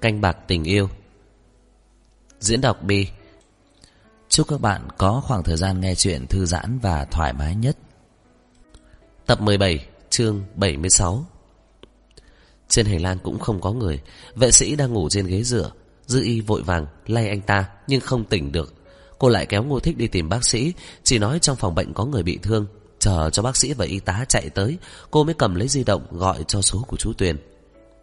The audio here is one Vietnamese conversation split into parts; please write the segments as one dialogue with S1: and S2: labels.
S1: Canh bạc tình yêu. Diễn đọc Bi. Chúc các bạn có khoảng thời gian nghe chuyện thư giãn và thoải mái nhất. Tập 17 chương 76 Trên hành lang cũng không có người. Vệ sĩ đang ngủ trên ghế dựa. Dư y vội vàng lay anh ta, Nhưng không tỉnh được. Cô lại kéo Ngô Thích đi tìm bác sĩ. Chỉ nói trong phòng bệnh có người bị thương. Chờ cho bác sĩ và y tá chạy tới, Cô mới cầm lấy di động gọi cho số của chú Tuyền.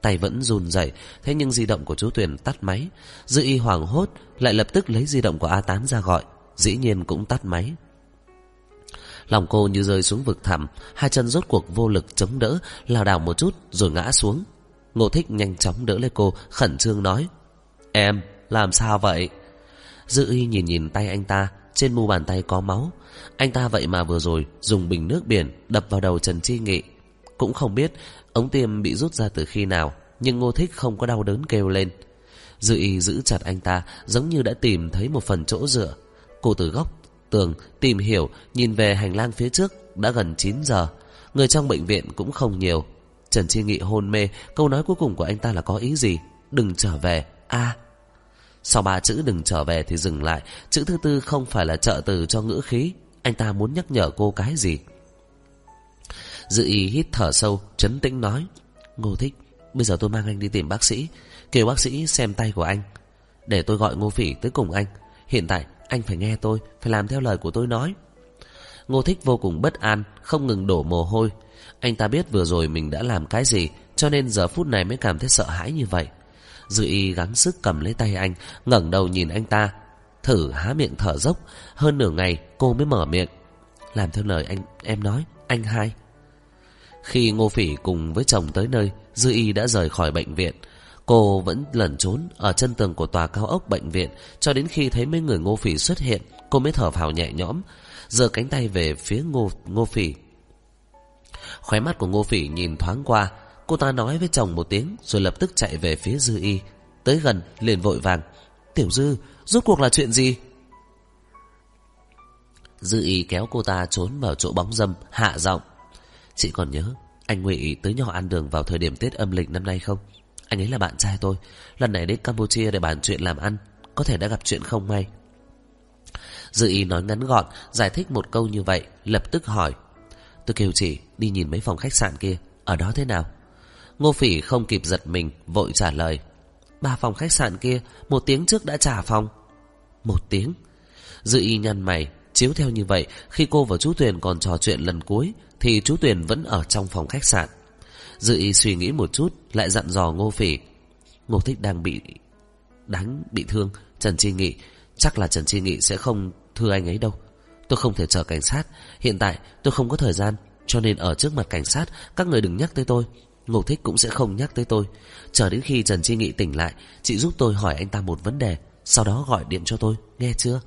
S1: Tay vẫn run rẩy, Thế nhưng di động của chú Tuyền tắt máy. Dư y hoảng hốt, Lại lập tức lấy di động của A Tán ra gọi, Dĩ nhiên cũng tắt máy. Lòng cô như rơi xuống vực thẳm, Hai chân rốt cuộc vô lực chống đỡ, lảo đảo một chút rồi ngã xuống. Ngô Thích nhanh chóng đỡ lấy cô, Khẩn trương nói, Em, làm sao vậy? Dư y nhìn nhìn tay anh ta, Trên mu bàn tay có máu. Anh ta vậy mà vừa rồi dùng bình nước biển Đập vào đầu Trần Chi Nghị. Cũng không biết ống tiêm bị rút ra từ khi nào, Nhưng Ngô Thích không có đau đớn kêu lên. Dư y giữ chặt anh ta, Giống như đã tìm thấy một phần chỗ dựa. Cô từ góc tường tìm hiểu, Nhìn về hành lang phía trước, Đã gần 9 giờ. Người trong bệnh viện cũng không nhiều. Trần Chi Nghị hôn mê, Câu nói cuối cùng của anh ta là có ý gì? Đừng trở về, a. Sau ba chữ đừng trở về thì dừng lại, Chữ thứ tư không phải là trợ từ cho ngữ khí. Anh ta muốn nhắc nhở cô cái gì? Dự ý hít thở sâu, Trấn tĩnh nói, Ngô thích, Bây giờ tôi mang anh đi tìm bác sĩ, Kêu bác sĩ xem tay của anh. Để tôi gọi Ngô Phỉ tới cùng anh. Hiện tại, anh phải nghe tôi, Phải làm theo lời của tôi nói. Ngô thích vô cùng bất an, Không ngừng đổ mồ hôi. Anh ta biết vừa rồi mình đã làm cái gì, Cho nên giờ phút này mới cảm thấy sợ hãi như vậy. Dư y gắng sức cầm lấy tay anh, ngẩng đầu nhìn anh ta, Thử há miệng thở dốc. Hơn nửa ngày, cô mới mở miệng. Làm theo lời anh, em nói, Anh hai. Khi Ngô Phỉ cùng với chồng tới nơi Dư y đã rời khỏi bệnh viện. Cô vẫn lẩn trốn ở chân tường của tòa cao ốc bệnh viện Cho đến khi thấy mấy người Ngô Phỉ xuất hiện Cô mới thở phào nhẹ nhõm giơ cánh tay về phía Ngô, Ngô Phỉ. Khóe mắt của Ngô Phỉ nhìn thoáng qua Cô ta nói với chồng một tiếng Rồi lập tức chạy về phía Dư Y. Tới gần liền vội vàng Tiểu Dư rốt cuộc là chuyện gì? Dư Y kéo cô ta trốn vào chỗ bóng râm Hạ giọng Chị còn nhớ, anh Ngụy tới nhỏ ăn đường vào thời điểm Tết âm lịch năm nay không? Anh ấy là bạn trai tôi, Lần này đến Campuchia để bàn chuyện làm ăn, Có thể đã gặp chuyện không may? Dự Y nói ngắn gọn, Giải thích một câu như vậy, Lập tức hỏi. Tôi kêu chị đi nhìn mấy phòng khách sạn kia, Ở đó thế nào? Ngô Phỉ không kịp giật mình, Vội trả lời. Ba phòng khách sạn kia, Một tiếng trước đã trả phòng. Một tiếng? Dự y nhăn mày, Chiếu theo như vậy, Khi cô và chú Tuyền còn trò chuyện lần cuối thì chú Tuyền vẫn ở trong phòng khách sạn. Dự ý suy nghĩ một chút Lại dặn dò Ngô Phỉ. Ngô Thích đang bị đánh bị thương. Trần Chi Nghị Chắc là Trần Chi Nghị sẽ không thưa anh ấy đâu. Tôi không thể chờ cảnh sát. Hiện tại tôi không có thời gian Cho nên ở trước mặt cảnh sát Các người đừng nhắc tới tôi. Ngô Thích cũng sẽ không nhắc tới tôi. Chờ đến khi Trần Chi Nghị tỉnh lại Chị giúp tôi hỏi anh ta một vấn đề Sau đó gọi điện cho tôi, nghe chưa?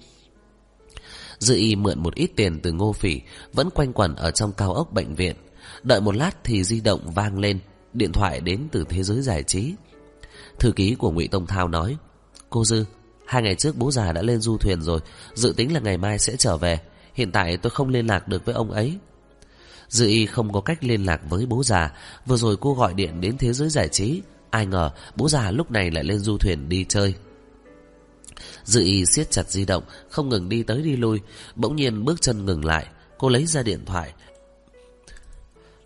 S1: Dư y mượn một ít tiền từ Ngô Phỉ, Vẫn quanh quẩn ở trong cao ốc bệnh viện. Đợi một lát thì di động vang lên, Điện thoại đến từ thế giới giải trí. Thư ký của ngụy Tông Thao nói, Cô Dư, Hai ngày trước bố già đã lên du thuyền rồi, Dự tính là ngày mai sẽ trở về. Hiện tại tôi không liên lạc được với ông ấy. Dư y không có cách liên lạc với bố già. Vừa rồi cô gọi điện đến thế giới giải trí. Ai ngờ bố già lúc này lại lên du thuyền đi chơi. Dư y siết chặt di động, Không ngừng đi tới đi lui. Bỗng nhiên bước chân ngừng lại, Cô lấy ra điện thoại.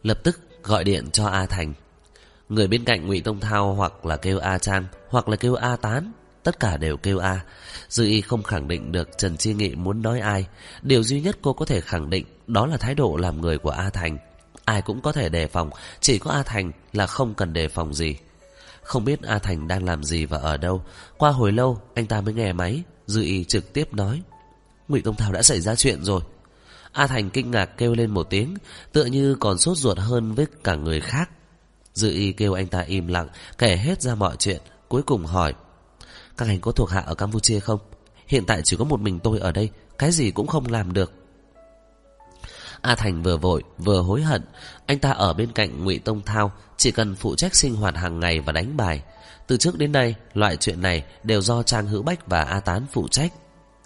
S1: Lập tức gọi điện cho A Thành. Người bên cạnh ngụy Tông Thao Hoặc là kêu A Trang, Hoặc là kêu A Tán, Tất cả đều kêu A. Dư y không khẳng định được Trần Chi Nghị muốn nói ai. Điều duy nhất cô có thể khẳng định Đó là thái độ làm người của A Thành. Ai cũng có thể đề phòng, Chỉ có A Thành là không cần đề phòng gì. Không biết A Thành đang làm gì và ở đâu. Qua hồi lâu, anh ta mới nghe máy, Dư y trực tiếp nói, Ngụy Tông Thảo đã xảy ra chuyện rồi. A Thành kinh ngạc kêu lên một tiếng, Tựa như còn sốt ruột hơn với cả người khác. Dư y kêu anh ta im lặng, Kể hết ra mọi chuyện, Cuối cùng hỏi, các anh có thuộc hạ ở Campuchia không? Hiện tại chỉ có một mình tôi ở đây, Cái gì cũng không làm được. A Thành vừa vội, vừa hối hận. Anh ta ở bên cạnh ngụy Tông Thao, Chỉ cần phụ trách sinh hoạt hàng ngày và đánh bài. Từ trước đến nay, Loại chuyện này đều do Trang Hữu Bách và A Tán phụ trách.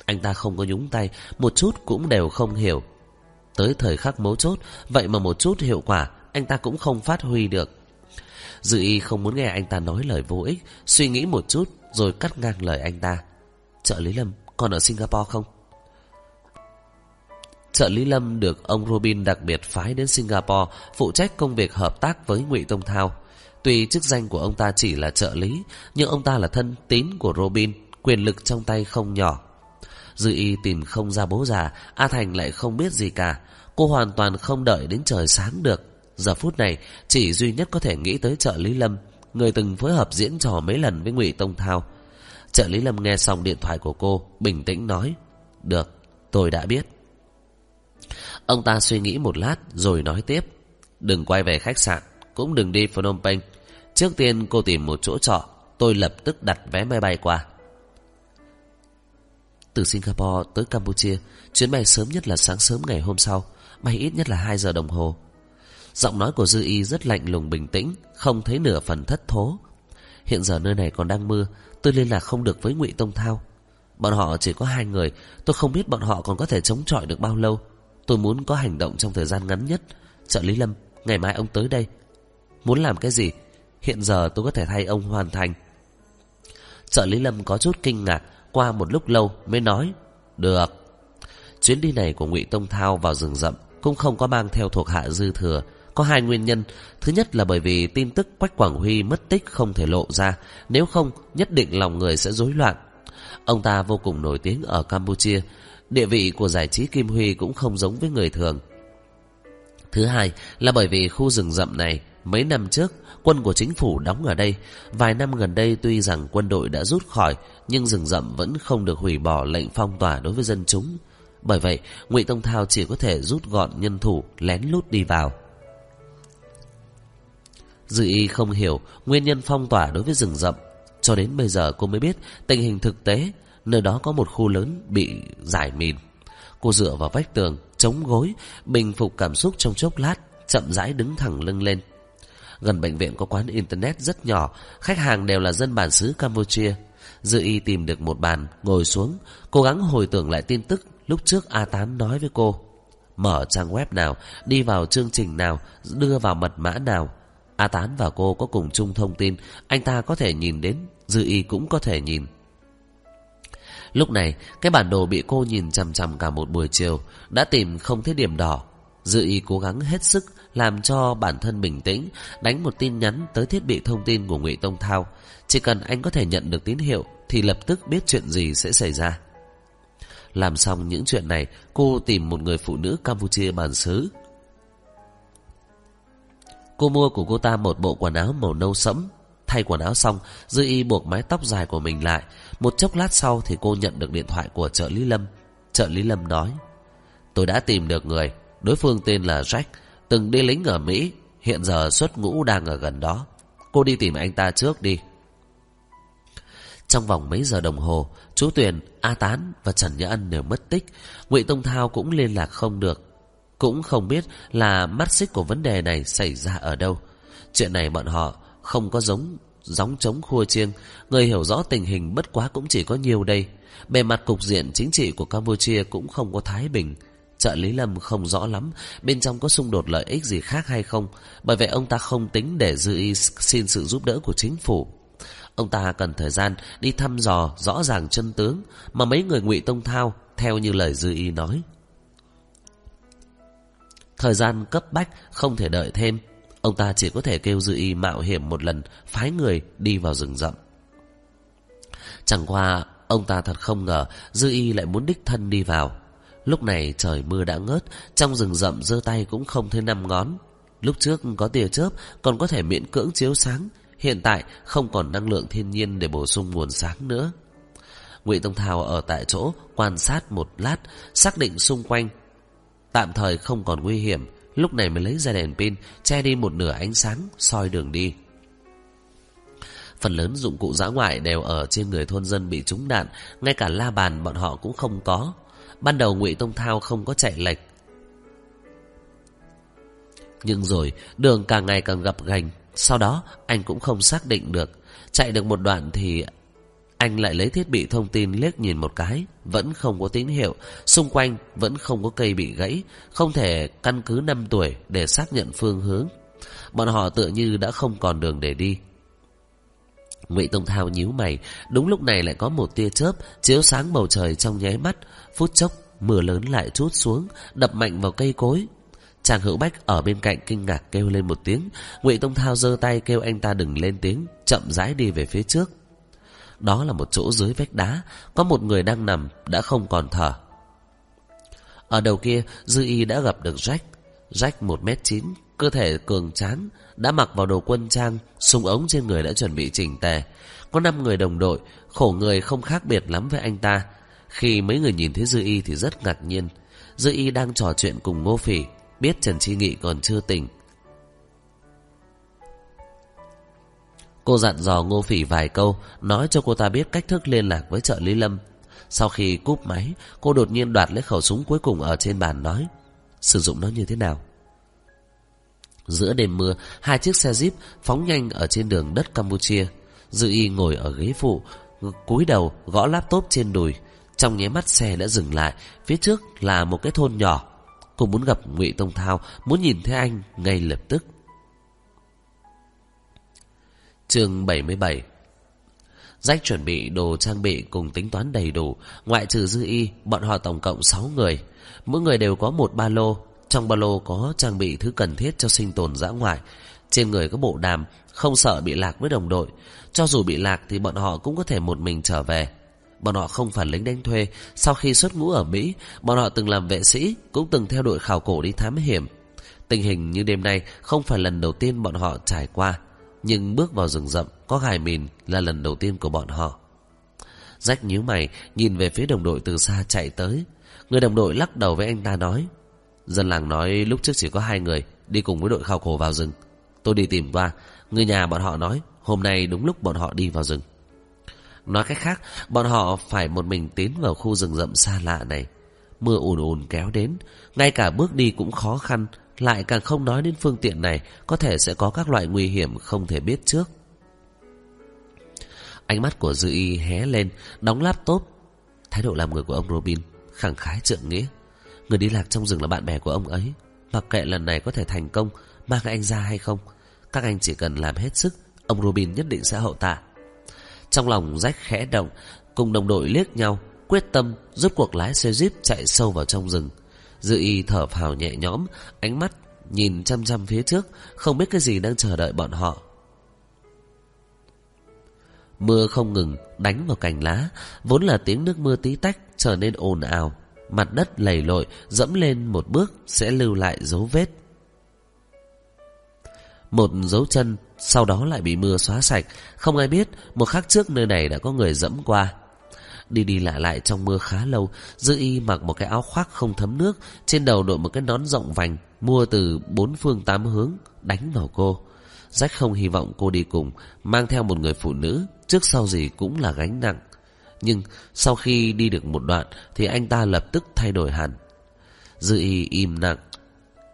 S1: Anh ta không có nhúng tay, Một chút cũng đều không hiểu. Tới thời khắc mấu chốt, Vậy mà một chút hiệu quả, Anh ta cũng không phát huy được. Dư y không muốn nghe anh ta nói lời vô ích, Suy nghĩ một chút, rồi cắt ngang lời anh ta. Trợ lý Lâm, còn ở Singapore không? Trợ lý Lâm được ông Robin đặc biệt phái đến Singapore phụ trách công việc hợp tác với Ngụy Tông Thao. Tuy chức danh của ông ta chỉ là trợ lý, nhưng ông ta là thân tín của Robin, quyền lực trong tay không nhỏ. Dư y tìm không ra bố già, A Thành lại không biết gì cả. Cô hoàn toàn không đợi đến trời sáng được. Giờ phút này, chỉ duy nhất có thể nghĩ tới trợ lý Lâm, người từng phối hợp diễn trò mấy lần với Ngụy Tông Thao. Trợ lý Lâm nghe xong điện thoại của cô, bình tĩnh nói, Được, tôi đã biết. Ông ta suy nghĩ một lát rồi nói tiếp, Đừng quay về khách sạn, cũng đừng đi Phnom Penh. Trước tiên cô tìm một chỗ trọ, tôi lập tức đặt vé máy bay qua. Từ Singapore tới Campuchia, chuyến bay sớm nhất là sáng sớm ngày hôm sau, bay ít nhất là 2 giờ đồng hồ. Giọng nói của Dư Y rất lạnh lùng bình tĩnh, không thấy nửa phần thất thố. Hiện giờ nơi này còn đang mưa, tôi liên lạc không được với Ngụy Tông Thao. Bọn họ chỉ có hai người, tôi không biết bọn họ còn có thể chống chọi được bao lâu. Tôi muốn có hành động trong thời gian ngắn nhất. Trợ lý Lâm, ngày mai ông tới đây. Muốn làm cái gì? Hiện giờ tôi có thể thay ông hoàn thành. Trợ lý Lâm có chút kinh ngạc, qua một lúc lâu mới nói, được. Chuyến đi này của Ngụy Tông Thao vào rừng rậm cũng không có mang theo thuộc hạ dư thừa. Có hai nguyên nhân. Thứ nhất là bởi vì tin tức Quách Quảng Huy mất tích không thể lộ ra. Nếu không, nhất định lòng người sẽ rối loạn. Ông ta vô cùng nổi tiếng ở Campuchia. Địa vị của giải trí Kim Huy cũng không giống với người thường. Thứ hai là bởi vì khu rừng rậm này mấy năm trước quân của chính phủ đóng ở đây. Vài năm gần đây tuy rằng quân đội đã rút khỏi nhưng rừng rậm vẫn không được hủy bỏ lệnh phong tỏa đối với dân chúng. Bởi vậy, Ngụy Tông Thao chỉ có thể rút gọn nhân thủ lén lút đi vào. Dư y không hiểu nguyên nhân phong tỏa đối với rừng rậm. Cho đến bây giờ cô mới biết tình hình thực tế, nơi đó có một khu lớn bị giải mìn. Cô dựa vào vách tường, chống gối, bình phục cảm xúc trong chốc lát, chậm rãi đứng thẳng lưng lên. Gần bệnh viện có quán internet rất nhỏ, khách hàng đều là dân bản xứ Campuchia. Dư y tìm được một bàn, ngồi xuống, cố gắng hồi tưởng lại tin tức lúc trước A Tán nói với cô. Mở trang web nào, đi vào chương trình nào, đưa vào mật mã nào, A Tán và cô có cùng chung thông tin, anh ta có thể nhìn đến, Dư Y cũng có thể nhìn. Lúc này, cái bản đồ bị cô nhìn chằm chằm cả một buổi chiều, đã tìm không thấy điểm đỏ. dự Y cố gắng hết sức làm cho bản thân bình tĩnh, đánh một tin nhắn tới thiết bị thông tin của Ngụy Tông Thao. Chỉ cần anh có thể nhận được tín hiệu, thì lập tức biết chuyện gì sẽ xảy ra. Làm xong những chuyện này, cô tìm một người phụ nữ Campuchia bản xứ, Cô mua của cô ta một bộ quần áo màu nâu sẫm. Thay quần áo xong, Dư Y buộc mái tóc dài của mình lại. Một chốc lát sau thì cô nhận được điện thoại của trợ lý Lâm. Trợ lý Lâm nói, Tôi đã tìm được người. Đối phương tên là Jack, từng đi lính ở Mỹ, hiện giờ xuất ngũ đang ở gần đó. Cô đi tìm anh ta trước đi. Trong vòng mấy giờ đồng hồ, chú Tuyền, A Tán và Trần Nhã Ân đều mất tích. Ngụy Tông Thao cũng liên lạc không được. Cũng không biết là mắt xích của vấn đề này xảy ra ở đâu. Chuyện này bọn họ không có giống gióng chống khua chiêng. Người hiểu rõ tình hình bất quá cũng chỉ có nhiều đây. Bề mặt cục diện chính trị của Campuchia cũng không có thái bình. Trợ lý Lâm không rõ lắm bên trong có xung đột lợi ích gì khác hay không. Bởi vậy ông ta không tính để dư y xin sự giúp đỡ của chính phủ. Ông ta cần thời gian đi thăm dò rõ ràng chân tướng mà mấy người ngụy Tông Thao, theo như lời dư y nói. Thời gian cấp bách không thể đợi thêm Ông ta chỉ có thể kêu Dư Y mạo hiểm một lần, Phái người đi vào rừng rậm. Chẳng qua, Ông ta thật không ngờ Dư Y lại muốn đích thân đi vào. Lúc này trời mưa đã ngớt, Trong rừng rậm giơ tay cũng không thấy năm ngón. Lúc trước có tia chớp, Còn có thể miễn cưỡng chiếu sáng. Hiện tại không còn năng lượng thiên nhiên Để bổ sung nguồn sáng nữa. Ngụy Tông Thảo ở tại chỗ Quan sát một lát, Xác định xung quanh. Tạm thời không còn nguy hiểm. Lúc này mới lấy ra đèn pin, Che đi một nửa ánh sáng, soi đường đi. Phần lớn dụng cụ giã ngoại đều ở trên người thôn dân bị trúng đạn, Ngay cả la bàn bọn họ cũng không có. Ban đầu ngụy Tông Thao không có chạy lệch. Nhưng rồi, đường càng ngày càng gập ghềnh. Sau đó, anh cũng không xác định được. Chạy được một đoạn thì anh lại lấy thiết bị thông tin liếc nhìn một cái, vẫn không có tín hiệu, xung quanh vẫn không có cây bị gãy, không thể căn cứ năm tuổi để xác nhận phương hướng. Bọn họ tựa như đã không còn đường để đi. Ngụy Tông Thao nhíu mày, đúng lúc này lại có một tia chớp chiếu sáng bầu trời trong nháy mắt, phút chốc mưa lớn lại trút xuống, đập mạnh vào cây cối. Chàng Hữu Bách ở bên cạnh kinh ngạc kêu lên một tiếng, Ngụy Tông Thao giơ tay kêu anh ta đừng lên tiếng, chậm rãi đi về phía trước. Đó là một chỗ dưới vách đá, có một người đang nằm đã không còn thở. Ở đầu kia, Dư Y đã gặp được Jack. Jack 1m9, cơ thể cường tráng, đã mặc vào đồ quân trang, súng ống trên người đã chuẩn bị chỉnh tề. Có 5 người đồng đội, khổ người không khác biệt lắm với anh ta. Khi mấy người nhìn thấy Dư Y thì rất ngạc nhiên. Dư Y đang trò chuyện cùng Ngô Phỉ, biết Trần Chi Nghị còn chưa tỉnh. Cô dặn dò Ngô Phỉ vài câu, nói cho cô ta biết cách thức liên lạc với trợ lý Lâm. Sau khi cúp máy, cô đột nhiên đoạt lấy khẩu súng cuối cùng ở trên bàn nói, sử dụng nó như thế nào? Giữa đêm mưa, hai chiếc xe jeep phóng nhanh ở trên đường đất Campuchia. Dư y ngồi ở ghế phụ, cúi đầu gõ laptop trên đùi. Trong nháy mắt xe đã dừng lại, phía trước là một cái thôn nhỏ. Cô muốn gặp Ngụy Tông Thao, muốn nhìn thấy anh ngay lập tức. Chương 77 Rách chuẩn bị đồ trang bị cùng tính toán đầy đủ, ngoại trừ dư y, bọn họ tổng cộng 6 người. Mỗi người đều có một ba lô, trong ba lô có trang bị thứ cần thiết cho sinh tồn dã ngoại. Trên người có bộ đàm, không sợ bị lạc với đồng đội. Cho dù bị lạc thì bọn họ cũng có thể một mình trở về. Bọn họ không phải lính đánh thuê, sau khi xuất ngũ ở Mỹ, bọn họ từng làm vệ sĩ, cũng từng theo đội khảo cổ đi thám hiểm. Tình hình như đêm nay không phải lần đầu tiên bọn họ trải qua. Nhưng bước vào rừng rậm, Có gài mìn là lần đầu tiên của bọn họ. Rách nhíu mày, Nhìn về phía đồng đội từ xa chạy tới. Người đồng đội lắc đầu với anh ta nói, Dân làng nói lúc trước chỉ có hai người, Đi cùng với đội khảo cổ vào rừng. Tôi đi tìm qua, Người nhà bọn họ nói, Hôm nay đúng lúc bọn họ đi vào rừng. Nói cách khác, Bọn họ phải một mình tiến vào khu rừng rậm xa lạ này. Mưa ùn ùn kéo đến, Ngay cả bước đi cũng khó khăn lại càng không nói đến phương tiện này, Có thể sẽ có các loại nguy hiểm không thể biết trước. Ánh mắt của Dư Y hé lên, Đóng laptop. Thái độ làm người của ông Robin Khẳng khái trượng nghĩa. Người đi lạc trong rừng là bạn bè của ông ấy. Mặc kệ lần này có thể thành công, Mang anh ra hay không, Các anh chỉ cần làm hết sức, Ông Robin nhất định sẽ hậu tạ. Trong lòng rách khẽ động, Cùng đồng đội liếc nhau, Quyết tâm rút cuộc lái xe jeep chạy sâu vào trong rừng. Dư y thở phào nhẹ nhõm, Ánh mắt nhìn chăm chăm phía trước, Không biết cái gì đang chờ đợi bọn họ. Mưa không ngừng đánh vào cành lá, Vốn là tiếng nước mưa tí tách Trở nên ồn ào. Mặt đất lầy lội, Dẫm lên một bước sẽ lưu lại dấu vết. Một dấu chân Sau đó lại bị mưa xóa sạch. Không ai biết, Một khắc trước nơi này đã có người dẫm qua. Đi đi lại lại trong mưa khá lâu Dư y mặc một cái áo khoác không thấm nước, Trên đầu đội một cái nón rộng vành, Mua từ bốn phương tám hướng, Đánh vào cô. Rách không hy vọng cô đi cùng, Mang theo một người phụ nữ, Trước sau gì cũng là gánh nặng. Nhưng sau khi đi được một đoạn Thì anh ta lập tức thay đổi hẳn. Dư y im lặng,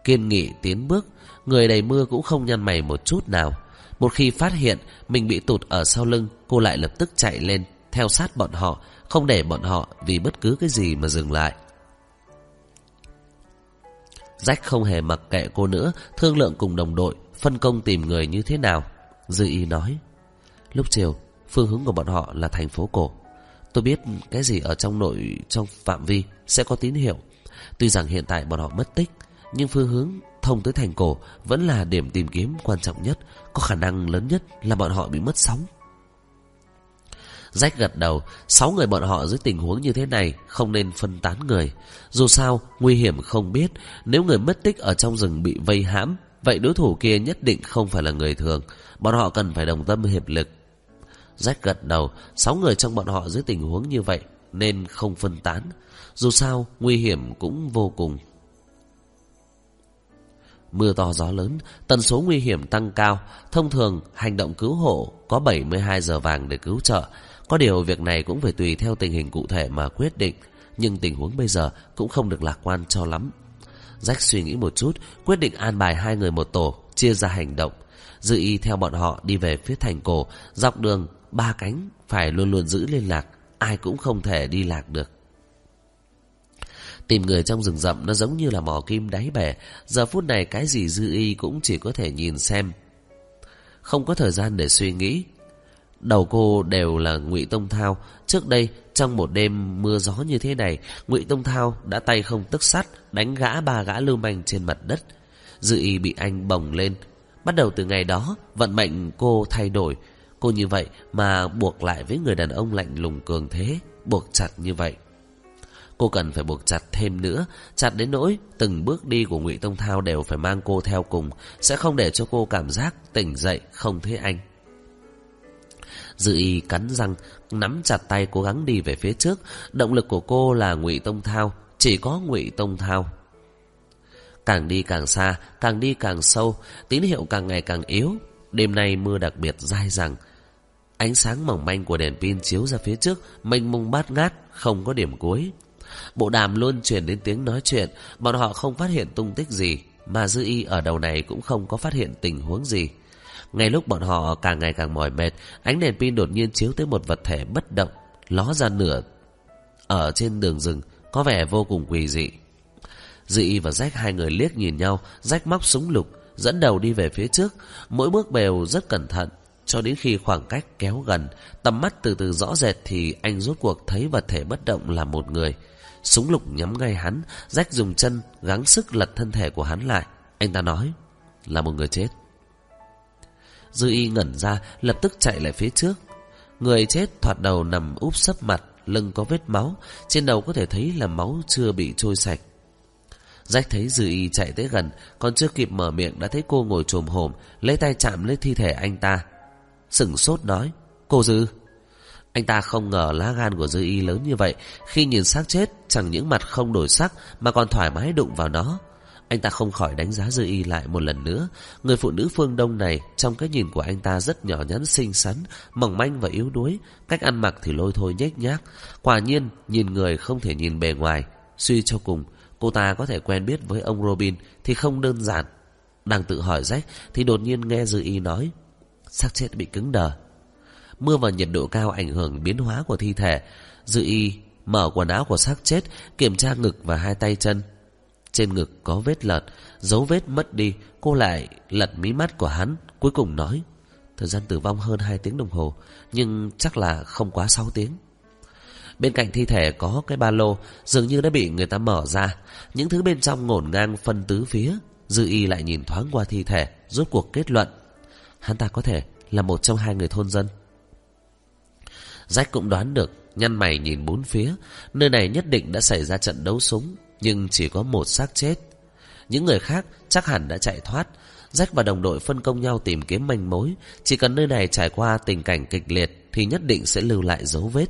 S1: Kiên nghị tiến bước, Người đầy mưa cũng không nhăn mày một chút nào. Một khi phát hiện Mình bị tụt ở sau lưng, Cô lại lập tức chạy lên, Theo sát bọn họ không để bọn họ vì bất cứ cái gì mà dừng lại. Jack không hề mặc kệ cô nữa, Thương lượng cùng đồng đội, Phân công tìm người như thế nào. Dư y nói, Lúc chiều, phương hướng của bọn họ là thành phố cổ. Tôi biết cái gì ở trong nội, Trong phạm vi sẽ có tín hiệu. Tuy rằng hiện tại bọn họ mất tích, Nhưng phương hướng thông tới thành cổ Vẫn là điểm tìm kiếm quan trọng nhất. Có khả năng lớn nhất là bọn họ bị mất sóng. Rách gật đầu, sáu người bọn họ dưới tình huống như thế này không nên phân tán người. Dù sao, nguy hiểm không biết, nếu người mất tích ở trong rừng bị vây hãm, vậy đối thủ kia nhất định không phải là người thường, bọn họ cần phải đồng tâm hiệp lực. Rách gật đầu, sáu người trong bọn họ dưới tình huống như vậy nên không phân tán. Dù sao, nguy hiểm cũng vô cùng. Mưa to gió lớn, tần số nguy hiểm tăng cao. Thông thường, hành động cứu hộ có 72 giờ vàng để cứu trợ. Có điều việc này cũng phải tùy theo tình hình cụ thể mà quyết định, Nhưng tình huống bây giờ cũng không được lạc quan cho lắm Jack suy nghĩ một chút, Quyết định an bài hai người một tổ, Chia ra hành động Dự y theo bọn họ đi về phía thành cổ, Dọc đường ba cánh Phải luôn luôn giữ liên lạc, Ai cũng không thể đi lạc được Tìm người trong rừng rậm nó giống như là mò kim đáy bể. Giờ phút này cái gì dư y cũng chỉ có thể nhìn xem. Không có thời gian để suy nghĩ. Đầu cô đều là ngụy Tông Thao. Trước đây, trong một đêm mưa gió như thế này, ngụy Tông Thao đã tay không tức sắt, đánh gã ba gã lưu manh trên mặt đất. Dư y bị anh bồng lên. Bắt đầu từ ngày đó, vận mệnh cô thay đổi. Cô như vậy mà buộc lại với người đàn ông lạnh lùng cường thế, buộc chặt như vậy. Cô cần phải buộc chặt thêm nữa, chặt đến nỗi từng bước đi của Ngụy Tông Thao đều phải mang cô theo cùng, sẽ không để cho cô cảm giác tỉnh dậy không thấy anh. Dư y cắn răng, nắm chặt tay cố gắng đi về phía trước, động lực của cô là Ngụy Tông Thao, chỉ có Ngụy Tông Thao. Càng đi càng xa, càng đi càng sâu, tín hiệu càng ngày càng yếu. Đêm nay mưa đặc biệt dai dẳng. Ánh sáng mỏng manh của đèn pin chiếu ra phía trước, mênh mông bát ngát, không có điểm cuối. Bộ đàm luôn truyền đến tiếng nói chuyện, bọn họ không phát hiện tung tích gì, mà dư y ở đầu này cũng không có phát hiện tình huống gì. Ngay lúc bọn họ càng ngày càng mỏi mệt, ánh đèn pin đột nhiên chiếu tới một vật thể bất động, ló ra nửa ở trên đường rừng, có vẻ vô cùng quỳ dị. Dị và Jack hai người liếc nhìn nhau, Jack móc súng lục, dẫn đầu đi về phía trước, mỗi bước bèo rất cẩn thận, cho đến khi khoảng cách kéo gần, tầm mắt từ từ rõ rệt thì anh rốt cuộc thấy vật thể bất động là một người. Súng lục nhắm ngay hắn, Jack dùng chân, gắng sức lật thân thể của hắn lại. Anh ta nói, là một người chết. Dư y ngẩn ra, lập tức chạy lại phía trước. Người chết thoạt đầu nằm úp sấp mặt, lưng có vết máu, trên đầu có thể thấy là máu chưa bị trôi sạch. Rách thấy Dư y chạy tới gần, còn chưa kịp mở miệng đã thấy cô ngồi trồm hổm, lấy tay chạm lấy thi thể anh ta. Sửng sốt nói, cô Dư... Anh ta không ngờ lá gan của Dư Y lớn như vậy, khi nhìn xác chết, chẳng những mặt không đổi sắc mà còn thoải mái đụng vào nó. Anh ta không khỏi đánh giá Dư Y lại một lần nữa. Người phụ nữ phương Đông này, trong cái nhìn của anh ta rất nhỏ nhắn xinh xắn, mỏng manh và yếu đuối. Cách ăn mặc thì lôi thôi nhếch nhác. Quả nhiên, nhìn người không thể nhìn bề ngoài. Suy cho cùng, cô ta có thể quen biết với ông Robin thì không đơn giản. Đang tự hỏi rách thì đột nhiên nghe Dư Y nói. Xác chết bị cứng đờ. Mưa và nhiệt độ cao ảnh hưởng biến hóa của thi thể. Dư y mở quần áo của xác chết, kiểm tra ngực và hai tay chân. Trên ngực có vết lật, dấu vết mất đi, cô lại lật mí mắt của hắn, cuối cùng nói. Thời gian tử vong hơn 2 tiếng đồng hồ, nhưng chắc là không quá 6 tiếng. Bên cạnh thi thể có cái ba lô, dường như đã bị người ta mở ra. Những thứ bên trong ngổn ngang phân tứ phía. Dư y lại nhìn thoáng qua thi thể, rốt cuộc kết luận. Hắn ta có thể là một trong hai người thôn dân. Jack cũng đoán được, nhăn mày nhìn bốn phía, nơi này nhất định đã xảy ra trận đấu súng, nhưng chỉ có một xác chết. Những người khác chắc hẳn đã chạy thoát. Jack và đồng đội phân công nhau tìm kiếm manh mối, chỉ cần nơi này trải qua tình cảnh kịch liệt thì nhất định sẽ lưu lại dấu vết.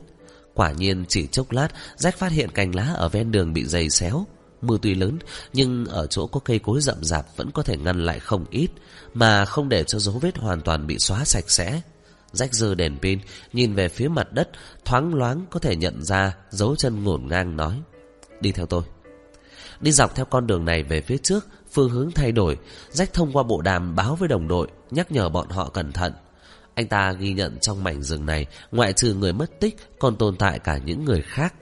S1: Quả nhiên chỉ chốc lát, Jack phát hiện cành lá ở ven đường bị dày xéo. Mưa tuy lớn, nhưng ở chỗ có cây cối rậm rạp vẫn có thể ngăn lại không ít, mà không để cho dấu vết hoàn toàn bị xóa sạch sẽ. Jack dơ đèn pin, nhìn về phía mặt đất, thoáng loáng có thể nhận ra dấu chân ngổn ngang nói. Đi theo tôi. Đi dọc theo con đường này về phía trước, phương hướng thay đổi. Rách thông qua bộ đàm báo với đồng đội, nhắc nhở bọn họ cẩn thận. Anh ta ghi nhận trong mảnh rừng này, ngoại trừ người mất tích, còn tồn tại cả những người khác.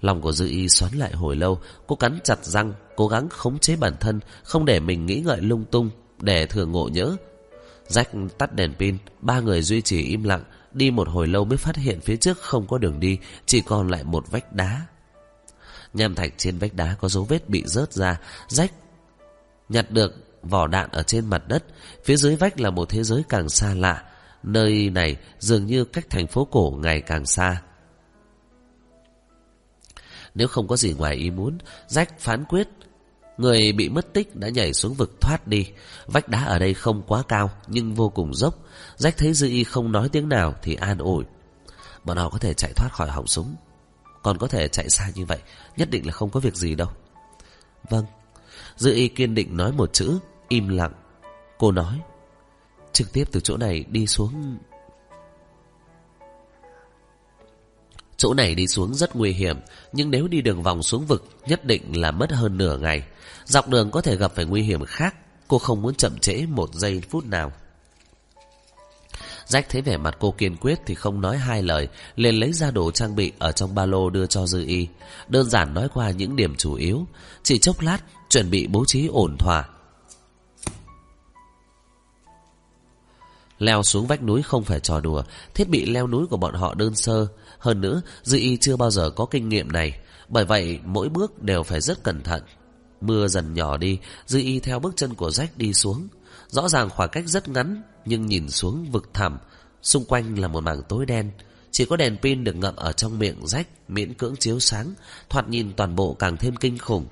S1: Lòng của Dư Y xoắn lại hồi lâu, cô cắn chặt răng, cố gắng khống chế bản thân, không để mình nghĩ ngợi lung tung, để thừa ngộ nhỡ. Rách tắt đèn pin, ba người duy trì im lặng, đi một hồi lâu mới phát hiện phía trước không có đường đi, chỉ còn lại một vách đá. Nham thạch trên vách đá có dấu vết bị rớt ra, rách. nhặt được vỏ đạn ở trên mặt đất, phía dưới vách là một thế giới càng xa lạ, nơi này dường như cách thành phố cổ ngày càng xa. Nếu không có gì ngoài ý muốn, rách phán quyết Người bị mất tích đã nhảy xuống vực thoát đi. Vách đá ở đây không quá cao, nhưng vô cùng dốc. Rách thấy Dư Y không nói tiếng nào thì an ủi. Bọn họ có thể chạy thoát khỏi họng súng. Còn có thể chạy xa như vậy, nhất định là không có việc gì đâu. Vâng. Dư Y kiên định nói một chữ, im lặng. Cô nói, trực tiếp từ chỗ này đi xuống Chỗ này đi xuống rất nguy hiểm, nhưng nếu đi đường vòng xuống vực, nhất định là mất hơn nửa ngày. Dọc đường có thể gặp phải nguy hiểm khác, cô không muốn chậm trễ một giây phút nào. Rách thấy vẻ mặt cô kiên quyết thì không nói hai lời, liền lấy ra đồ trang bị ở trong ba lô đưa cho Dư Y. Đơn giản nói qua những điểm chủ yếu, chỉ chốc lát chuẩn bị bố trí ổn thỏa. Leo xuống vách núi không phải trò đùa, thiết bị leo núi của bọn họ đơn sơ. Hơn nữa, Dư Y chưa bao giờ có kinh nghiệm này, bởi vậy mỗi bước đều phải rất cẩn thận. Mưa dần nhỏ đi, Dư Y theo bước chân của Rách đi xuống. Rõ ràng khoảng cách rất ngắn, nhưng nhìn xuống vực thẳm, xung quanh là một mảng tối đen. Chỉ có đèn pin được ngậm ở trong miệng rách, miễn cưỡng chiếu sáng, thoạt nhìn toàn bộ càng thêm kinh khủng.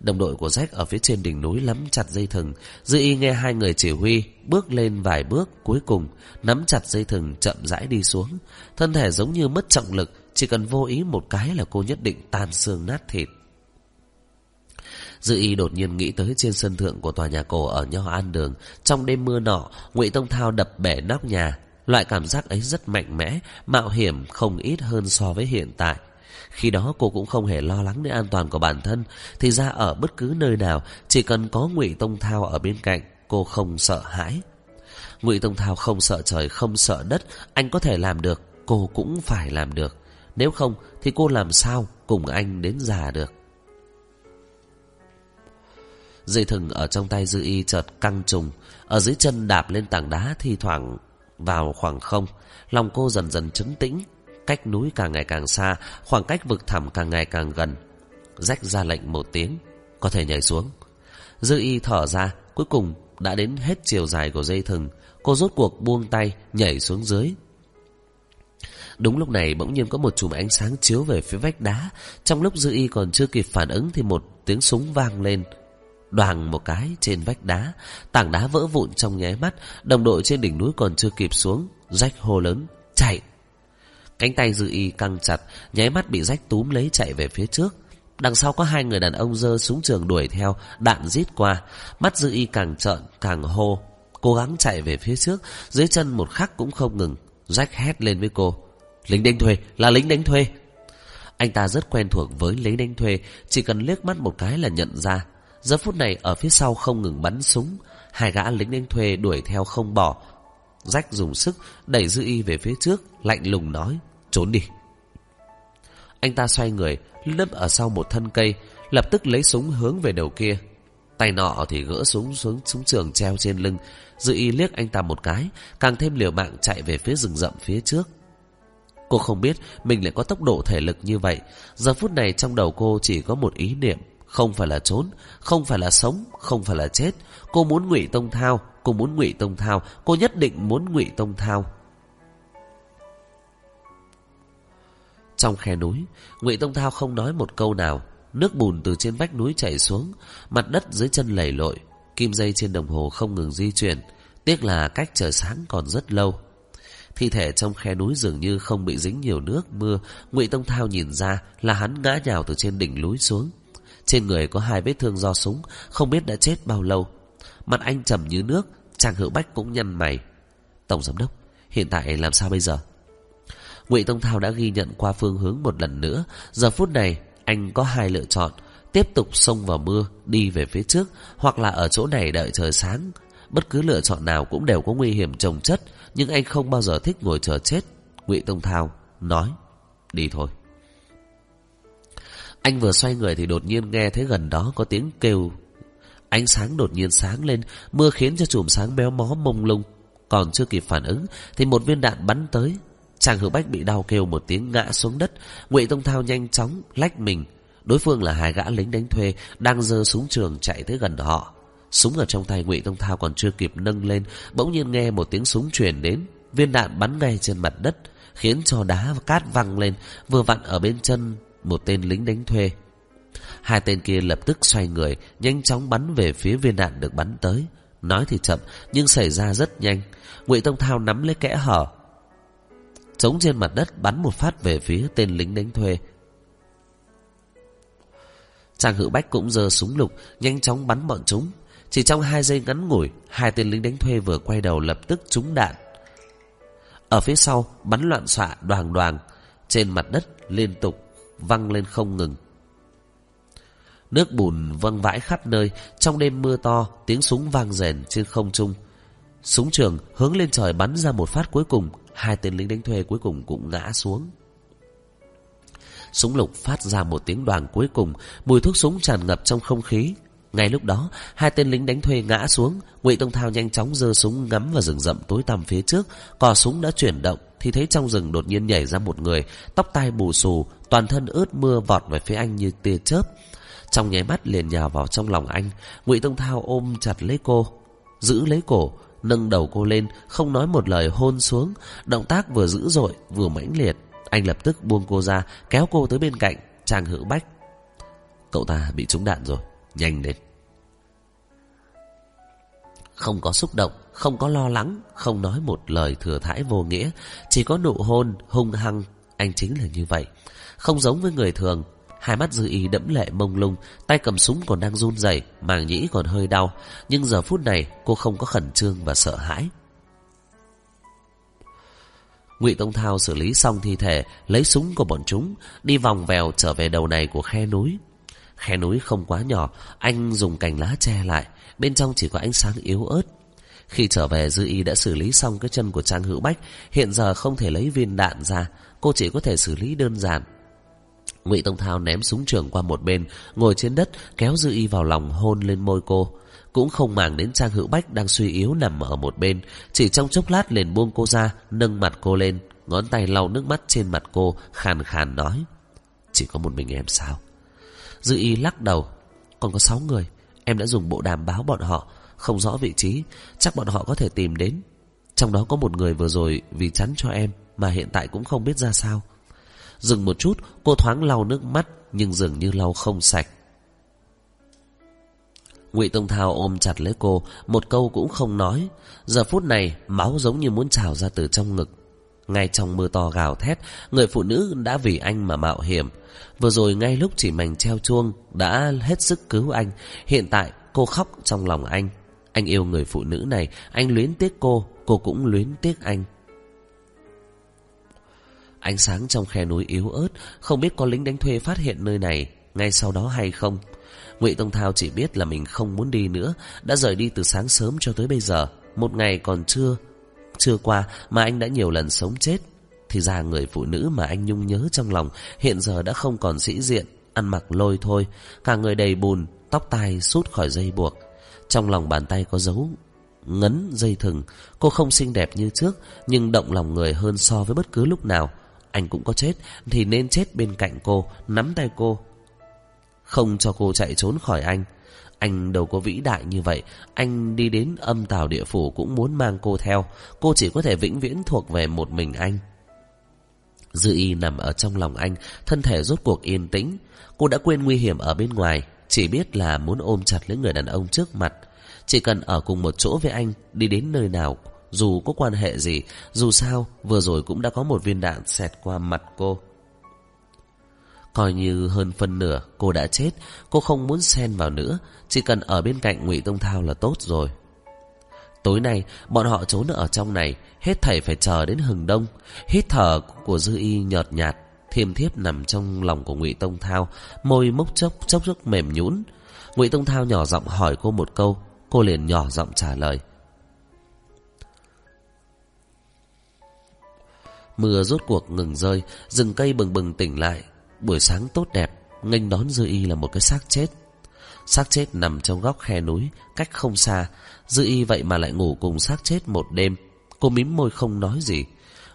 S1: Đồng đội của rách ở phía trên đỉnh núi nắm chặt dây thừng, dư y nghe hai người chỉ huy, bước lên vài bước, cuối cùng nắm chặt dây thừng chậm rãi đi xuống. Thân thể giống như mất trọng lực, chỉ cần vô ý một cái là cô nhất định tan xương nát thịt. Dư y đột nhiên nghĩ tới trên sân thượng của tòa nhà cổ ở Nho An Đường. Trong đêm mưa nọ, ngụy Tông Thao đập bể nóc nhà. Loại cảm giác ấy rất mạnh mẽ, mạo hiểm không ít hơn so với hiện tại. Khi đó cô cũng không hề lo lắng đến an toàn của bản thân. Thì ra ở bất cứ nơi nào, chỉ cần có ngụy Tông Thao ở bên cạnh, cô không sợ hãi. Ngụy Tông Thao không sợ trời, không sợ đất. Anh có thể làm được, cô cũng phải làm được. Nếu không, thì cô làm sao cùng anh đến già được. Dây thừng ở trong tay dư y chợt căng trùng. Ở dưới chân đạp lên tảng đá thi thoảng vào khoảng không. Lòng cô dần dần trấn tĩnh, Cách núi càng ngày càng xa, Khoảng cách vực thẳm càng ngày càng gần. Rách ra lệnh một tiếng, Có thể nhảy xuống. Dư y thở ra, Cuối cùng đã đến hết chiều dài của dây thừng. Cô rốt cuộc buông tay, Nhảy xuống dưới. Đúng lúc này bỗng nhiên có một chùm ánh sáng chiếu về phía vách đá. Trong lúc dư y còn chưa kịp phản ứng Thì một tiếng súng vang lên. Đoàn một cái trên vách đá, Tảng đá vỡ vụn trong nháy mắt, Đồng đội trên đỉnh núi còn chưa kịp xuống, Rách hô lớn, Chạy! Cánh tay dư y căng chặt, Nháy mắt bị rách túm lấy chạy về phía trước. Đằng sau có hai người đàn ông dơ súng trường đuổi theo, Đạn rít qua. Mắt dư y càng trợn, càng hô, Cố gắng chạy về phía trước. Dưới chân một khắc cũng không ngừng, Rách hét lên với cô, Lính đánh thuê, là lính đánh thuê. Anh ta rất quen thuộc với lính đánh thuê, Chỉ cần liếc mắt một cái là nhận ra Giờ phút này ở phía sau không ngừng bắn súng, Hai gã lính đánh thuê đuổi theo không bỏ. Rách dùng sức, đẩy Dư Y về phía trước, Lạnh lùng nói, Trốn đi. Anh ta xoay người Lấp ở sau một thân cây, Lập tức lấy súng hướng về đầu kia. Tay nọ thì gỡ súng xuống súng trường treo trên lưng. Dư Y liếc anh ta một cái, Càng thêm liều mạng chạy về phía rừng rậm phía trước. Cô không biết mình lại có tốc độ thể lực như vậy. Giờ phút này trong đầu cô chỉ có một ý niệm không phải là trốn, không phải là sống, không phải là chết. Cô muốn ngụy Tông Thao, cô muốn ngụy Tông Thao, cô nhất định muốn ngụy Tông Thao. Trong khe núi, ngụy Tông Thao không nói một câu nào. Nước bùn từ trên vách núi chảy xuống, mặt đất dưới chân lầy lội, kim dây trên đồng hồ không ngừng di chuyển. Tiếc là cách trời sáng còn rất lâu. Thi thể trong khe núi dường như không bị dính nhiều nước mưa, Ngụy Tông Thao nhìn ra là hắn ngã nhào từ trên đỉnh núi xuống. Trên người có hai vết thương do súng, Không biết đã chết bao lâu. Mặt anh trầm như nước Trang hữu bách cũng nhăn mày. Tổng giám đốc, Hiện tại làm sao bây giờ? Ngụy Tông Thao đã ghi nhận qua phương hướng một lần nữa. Giờ phút này, anh có hai lựa chọn, Tiếp tục xông vào mưa, Đi về phía trước, Hoặc là ở chỗ này đợi trời sáng. Bất cứ lựa chọn nào cũng đều có nguy hiểm trồng chất, Nhưng anh không bao giờ thích ngồi chờ chết, Ngụy Tông Thao nói. Đi thôi anh vừa xoay người thì đột nhiên nghe thấy gần đó có tiếng kêu. Ánh sáng đột nhiên sáng lên, mưa khiến cho chùm sáng béo mó mông lung. Còn chưa kịp phản ứng thì một viên đạn bắn tới. Chàng hữu bách bị đau kêu một tiếng ngã xuống đất. Ngụy Tông Thao nhanh chóng lách mình. Đối phương là hai gã lính đánh thuê đang giơ súng trường chạy tới gần họ. Súng ở trong tay Ngụy Tông Thao còn chưa kịp nâng lên, bỗng nhiên nghe một tiếng súng truyền đến, viên đạn bắn ngay trên mặt đất, khiến cho đá và cát văng lên, vừa vặn ở bên chân một tên lính đánh thuê. Hai tên kia lập tức xoay người, nhanh chóng bắn về phía viên đạn được bắn tới. Nói thì chậm, nhưng xảy ra rất nhanh. Ngụy Tông Thao nắm lấy kẽ hở, chống trên mặt đất bắn một phát về phía tên lính đánh thuê. Trang Hữu Bách cũng giơ súng lục, nhanh chóng bắn bọn chúng. Chỉ trong hai giây ngắn ngủi, hai tên lính đánh thuê vừa quay đầu lập tức trúng đạn. Ở phía sau, bắn loạn xạ đoàn đoàn, trên mặt đất liên tục văng lên không ngừng. Nước bùn văng vãi khắp nơi, trong đêm mưa to, tiếng súng vang rền trên không trung. Súng trường hướng lên trời bắn ra một phát cuối cùng Hai tên lính đánh thuê cuối cùng cũng ngã xuống Súng lục phát ra một tiếng đoàn cuối cùng Mùi thuốc súng tràn ngập trong không khí ngay lúc đó, hai tên lính đánh thuê ngã xuống, ngụy tông thao nhanh chóng giơ súng ngắm vào rừng rậm tối tăm phía trước. Cò súng đã chuyển động, thì thấy trong rừng đột nhiên nhảy ra một người, tóc tai bù xù, toàn thân ướt mưa vọt về phía anh như tia chớp. Trong nháy mắt liền nhào vào trong lòng anh, ngụy tông thao ôm chặt lấy cô, giữ lấy cổ, nâng đầu cô lên, không nói một lời hôn xuống. Động tác vừa dữ dội, vừa mãnh liệt, anh lập tức buông cô ra, kéo cô tới bên cạnh chàng hữu bách. Cậu ta bị trúng đạn rồi nhanh lên. Không có xúc động, không có lo lắng, không nói một lời thừa thãi vô nghĩa, chỉ có nụ hôn, hung hăng. Anh chính là như vậy. Không giống với người thường, hai mắt dư y đẫm lệ mông lung, tay cầm súng còn đang run rẩy, màng nhĩ còn hơi đau. Nhưng giờ phút này, cô không có khẩn trương và sợ hãi. Ngụy tông thao xử lý xong thi thể, lấy súng của bọn chúng, đi vòng vèo trở về đầu này của khe núi khe núi không quá nhỏ, anh dùng cành lá che lại, bên trong chỉ có ánh sáng yếu ớt. Khi trở về, dư y đã xử lý xong cái chân của trang hữu bách. Hiện giờ không thể lấy viên đạn ra, cô chỉ có thể xử lý đơn giản. Ngụy tông thao ném súng trường qua một bên, ngồi trên đất, kéo dư y vào lòng hôn lên môi cô. Cũng không màng đến trang hữu bách đang suy yếu nằm ở một bên, chỉ trong chốc lát liền buông cô ra, nâng mặt cô lên, ngón tay lau nước mắt trên mặt cô, khàn khàn nói, chỉ có một mình em sao? Dư y lắc đầu. Còn có sáu người, em đã dùng bộ đàm báo bọn họ, không rõ vị trí, chắc bọn họ có thể tìm đến. Trong đó có một người vừa rồi vì chắn cho em mà hiện tại cũng không biết ra sao. Dừng một chút, cô thoáng lau nước mắt, nhưng dường như lau không sạch. Ngụy tông thao ôm chặt lấy cô, một câu cũng không nói. Giờ phút này, máu giống như muốn trào ra từ trong ngực ngay trong mưa to gào thét, người phụ nữ đã vì anh mà mạo hiểm. Vừa rồi ngay lúc chỉ mảnh treo chuông đã hết sức cứu anh, hiện tại cô khóc trong lòng anh. Anh yêu người phụ nữ này, anh luyến tiếc cô cô cũng luyến tiếc anh. Ánh sáng trong khe núi yếu ớt, không biết có lính đánh thuê phát hiện nơi này ngay sau đó hay không. Ngụy tông thao chỉ biết là mình không muốn đi nữa, đã rời đi từ sáng sớm cho tới bây giờ, một ngày còn chưa chưa qua mà anh đã nhiều lần sống chết. Thì ra người phụ nữ mà anh nhung nhớ trong lòng hiện giờ đã không còn sĩ diện, ăn mặc lôi thôi, cả người đầy bùn, tóc tai sút khỏi dây buộc. Trong lòng bàn tay có dấu ngấn dây thừng. Cô không xinh đẹp như trước, nhưng động lòng người hơn so với bất cứ lúc nào. Anh cũng có chết, thì nên chết bên cạnh cô, nắm tay cô. Không cho cô chạy trốn khỏi anh anh đâu có vĩ đại như vậy. Anh đi đến âm tào địa phủ cũng muốn mang cô theo. Cô chỉ có thể vĩnh viễn thuộc về một mình anh. Dư y nằm ở trong lòng anh, thân thể rốt cuộc yên tĩnh. Cô đã quên nguy hiểm ở bên ngoài, chỉ biết là muốn ôm chặt lấy người đàn ông trước mặt. Chỉ cần ở cùng một chỗ với anh, đi đến nơi nào, dù có quan hệ gì, dù sao, vừa rồi cũng đã có một viên đạn xẹt qua mặt cô coi như hơn phân nửa cô đã chết, cô không muốn xen vào nữa, chỉ cần ở bên cạnh ngụy tông thao là tốt rồi. Tối nay, bọn họ trốn ở trong này, hết thảy phải chờ đến hừng đông. Hít thở của dư y nhợt nhạt, thiêm thiếp nằm trong lòng của ngụy tông thao, môi mốc chốc chốc chốc mềm nhũn. Ngụy tông thao nhỏ giọng hỏi cô một câu, cô liền nhỏ giọng trả lời. Mưa rốt cuộc ngừng rơi, rừng cây bừng bừng tỉnh lại buổi sáng tốt đẹp, nghênh đón dư y là một cái xác chết. Xác chết nằm trong góc khe núi, cách không xa. Dư y vậy mà lại ngủ cùng xác chết một đêm. Cô mím môi không nói gì.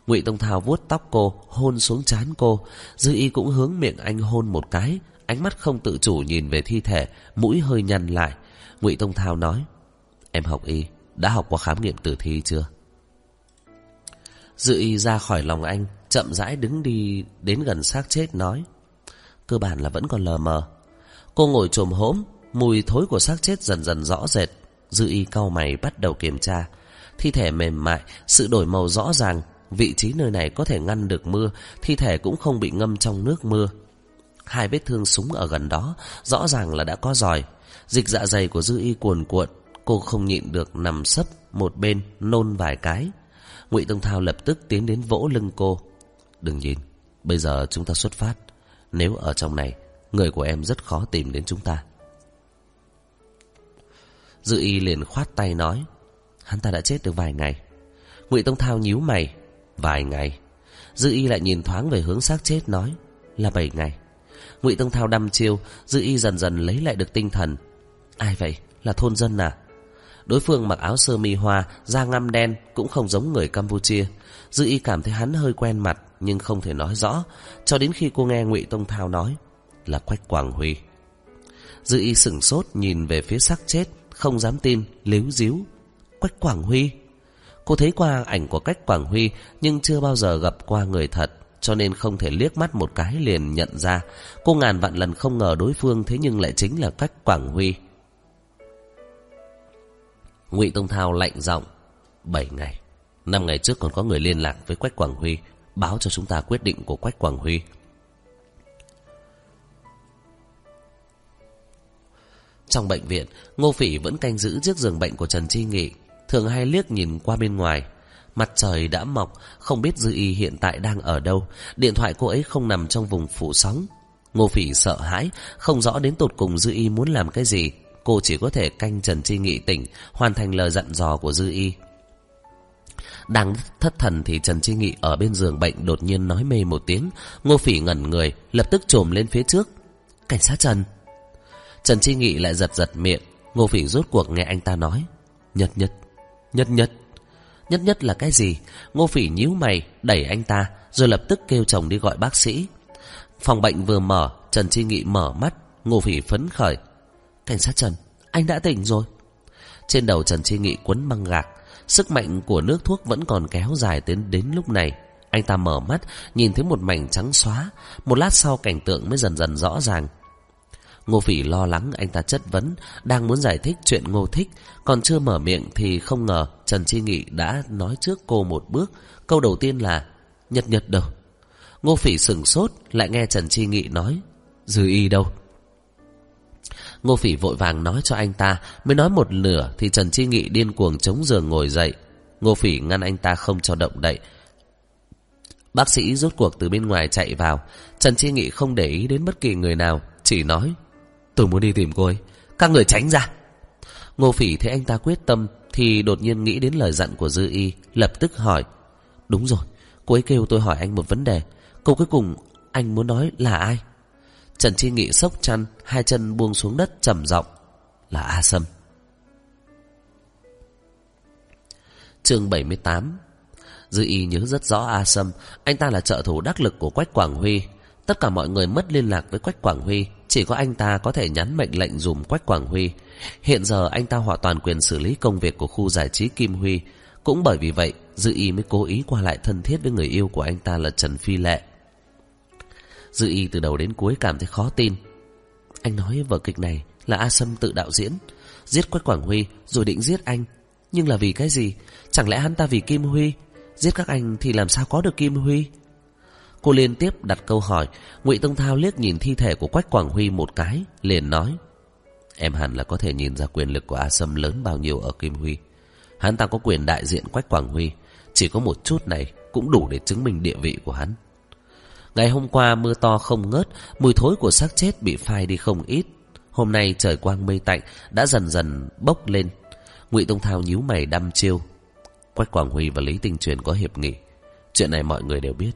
S1: Ngụy tông thao vuốt tóc cô, hôn xuống trán cô. Dư y cũng hướng miệng anh hôn một cái. Ánh mắt không tự chủ nhìn về thi thể, mũi hơi nhăn lại. Ngụy tông thao nói, em học y, đã học qua khám nghiệm tử thi chưa? Dư y ra khỏi lòng anh, chậm rãi đứng đi đến gần xác chết, nói cơ bản là vẫn còn lờ mờ. Cô ngồi trồm hỗn mùi thối của xác chết dần dần rõ rệt. Dư y cau mày bắt đầu kiểm tra. Thi thể mềm mại, sự đổi màu rõ ràng, vị trí nơi này có thể ngăn được mưa, thi thể cũng không bị ngâm trong nước mưa. Hai vết thương súng ở gần đó, rõ ràng là đã có rồi. dịch dạ dày của dư y cuồn cuộn, cô không nhịn được nằm sấp một bên, nôn vài cái. Ngụy tông thao lập tức tiến đến vỗ lưng cô. Đừng nhìn, bây giờ chúng ta xuất phát nếu ở trong này, người của em rất khó tìm đến chúng ta. Dư y liền khoát tay nói, Hắn ta đã chết được vài ngày. Ngụy Tông Thao nhíu mày, Vài ngày? Dư y lại nhìn thoáng về hướng xác chết, nói, Là bảy ngày. Ngụy Tông Thao đăm chiêu, Dư y dần dần lấy lại được tinh thần. Ai vậy? Là thôn dân à? Đối phương mặc áo sơ mi hoa, Da ngăm đen, cũng không giống người Campuchia. Dư y cảm thấy hắn hơi quen mặt Nhưng không thể nói rõ. Cho đến khi cô nghe Ngụy Tông Thao nói Là Quách Quảng Huy. Dư y sửng sốt nhìn về phía xác chết Không dám tin, líu díu. Quách Quảng Huy? Cô thấy qua ảnh của Quách Quảng Huy Nhưng chưa bao giờ gặp qua người thật Cho nên không thể liếc mắt một cái liền nhận ra. Cô ngàn vạn lần không ngờ đối phương Thế nhưng lại chính là Quách Quảng Huy. Ngụy Tông Thao lạnh giọng bảy ngày năm ngày trước còn có người liên lạc với Quách Quảng Huy, Báo cho chúng ta quyết định của Quách Quảng Huy. Trong bệnh viện, Ngô Phỉ vẫn canh giữ chiếc giường bệnh của Trần Chi Nghị, Thường hay liếc nhìn qua bên ngoài. Mặt trời đã mọc, Không biết Dư Y hiện tại đang ở đâu. Điện thoại cô ấy không nằm trong vùng phủ sóng. Ngô Phỉ sợ hãi, Không rõ đến tột cùng Dư Y muốn làm cái gì. Cô chỉ có thể canh Trần Chi Nghị tỉnh, Hoàn thành lời dặn dò của Dư Y. Đang thất thần thì Trần Chi Nghị ở bên giường bệnh đột nhiên nói mê một tiếng. Ngô Phỉ ngẩn người, Lập tức trồm lên phía trước. Cảnh sát Trần. Trần Chi Nghị lại giật giật miệng. Ngô Phỉ rốt cuộc nghe anh ta nói. Nhật nhật Nhất nhất. Nhất nhất là cái gì? Ngô phỉ nhíu mày, đẩy anh ta, Rồi lập tức kêu chồng đi gọi bác sĩ. Phòng bệnh vừa mở, Trần Chi Nghị mở mắt. Ngô phỉ phấn khởi. Cảnh sát Trần, Anh đã tỉnh rồi. Trên đầu Trần Chi Nghị quấn băng gạc. Sức mạnh của nước thuốc vẫn còn kéo dài đến đến lúc này Anh ta mở mắt Nhìn thấy một mảnh trắng xóa Một lát sau cảnh tượng mới dần dần rõ ràng Ngô Phỉ lo lắng anh ta chất vấn, đang muốn giải thích chuyện Ngô Thích, còn chưa mở miệng thì không ngờ Trần Chi Nghị đã nói trước cô một bước. Câu đầu tiên là, nhật nhật đâu. Ngô Phỉ sừng sốt, lại nghe Trần Chi Nghị nói, dư y đâu. Ngô Phỉ vội vàng nói cho anh ta, mới nói một nửa thì Trần Chi Nghị điên cuồng chống giường ngồi dậy. Ngô Phỉ ngăn anh ta không cho động đậy. Bác sĩ rút cuộc từ bên ngoài chạy vào, Trần Chi Nghị không để ý đến bất kỳ người nào, chỉ nói Tôi muốn đi tìm cô ấy. Các người tránh ra. Ngô Phỉ thấy anh ta quyết tâm Thì đột nhiên nghĩ đến lời dặn của Dư Y Lập tức hỏi Đúng rồi Cô ấy kêu tôi hỏi anh một vấn đề. Câu cuối cùng anh muốn nói là ai? Trần Chi Nghị sốc chăn Hai chân buông xuống đất trầm giọng Là A Sâm chương 78 Dư Y nhớ rất rõ A Sâm Anh ta là trợ thủ đắc lực của Quách Quảng Huy Tất cả mọi người mất liên lạc với Quách Quảng Huy chỉ có anh ta có thể nhắn mệnh lệnh dùm Quách Quảng Huy. Hiện giờ anh ta hoàn toàn quyền xử lý công việc của khu giải trí Kim Huy. Cũng bởi vì vậy, Dư Y mới cố ý qua lại thân thiết với người yêu của anh ta là Trần Phi Lệ. Dư Y từ đầu đến cuối cảm thấy khó tin. Anh nói vở kịch này là A Sâm tự đạo diễn, giết Quách Quảng Huy rồi định giết anh. Nhưng là vì cái gì? Chẳng lẽ hắn ta vì Kim Huy? Giết các anh thì làm sao có được Kim Huy? Cô liên tiếp đặt câu hỏi Ngụy Tông Thao liếc nhìn thi thể của Quách Quảng Huy một cái Liền nói Em hẳn là có thể nhìn ra quyền lực của A Sâm lớn bao nhiêu ở Kim Huy Hắn ta có quyền đại diện Quách Quảng Huy Chỉ có một chút này Cũng đủ để chứng minh địa vị của hắn Ngày hôm qua mưa to không ngớt Mùi thối của xác chết bị phai đi không ít. Hôm nay trời quang mây tạnh Đã dần dần bốc lên. Ngụy Tông Thao nhíu mày đăm chiêu. Quách Quảng Huy và Lý Tinh Truyền có hiệp nghị. Chuyện này mọi người đều biết.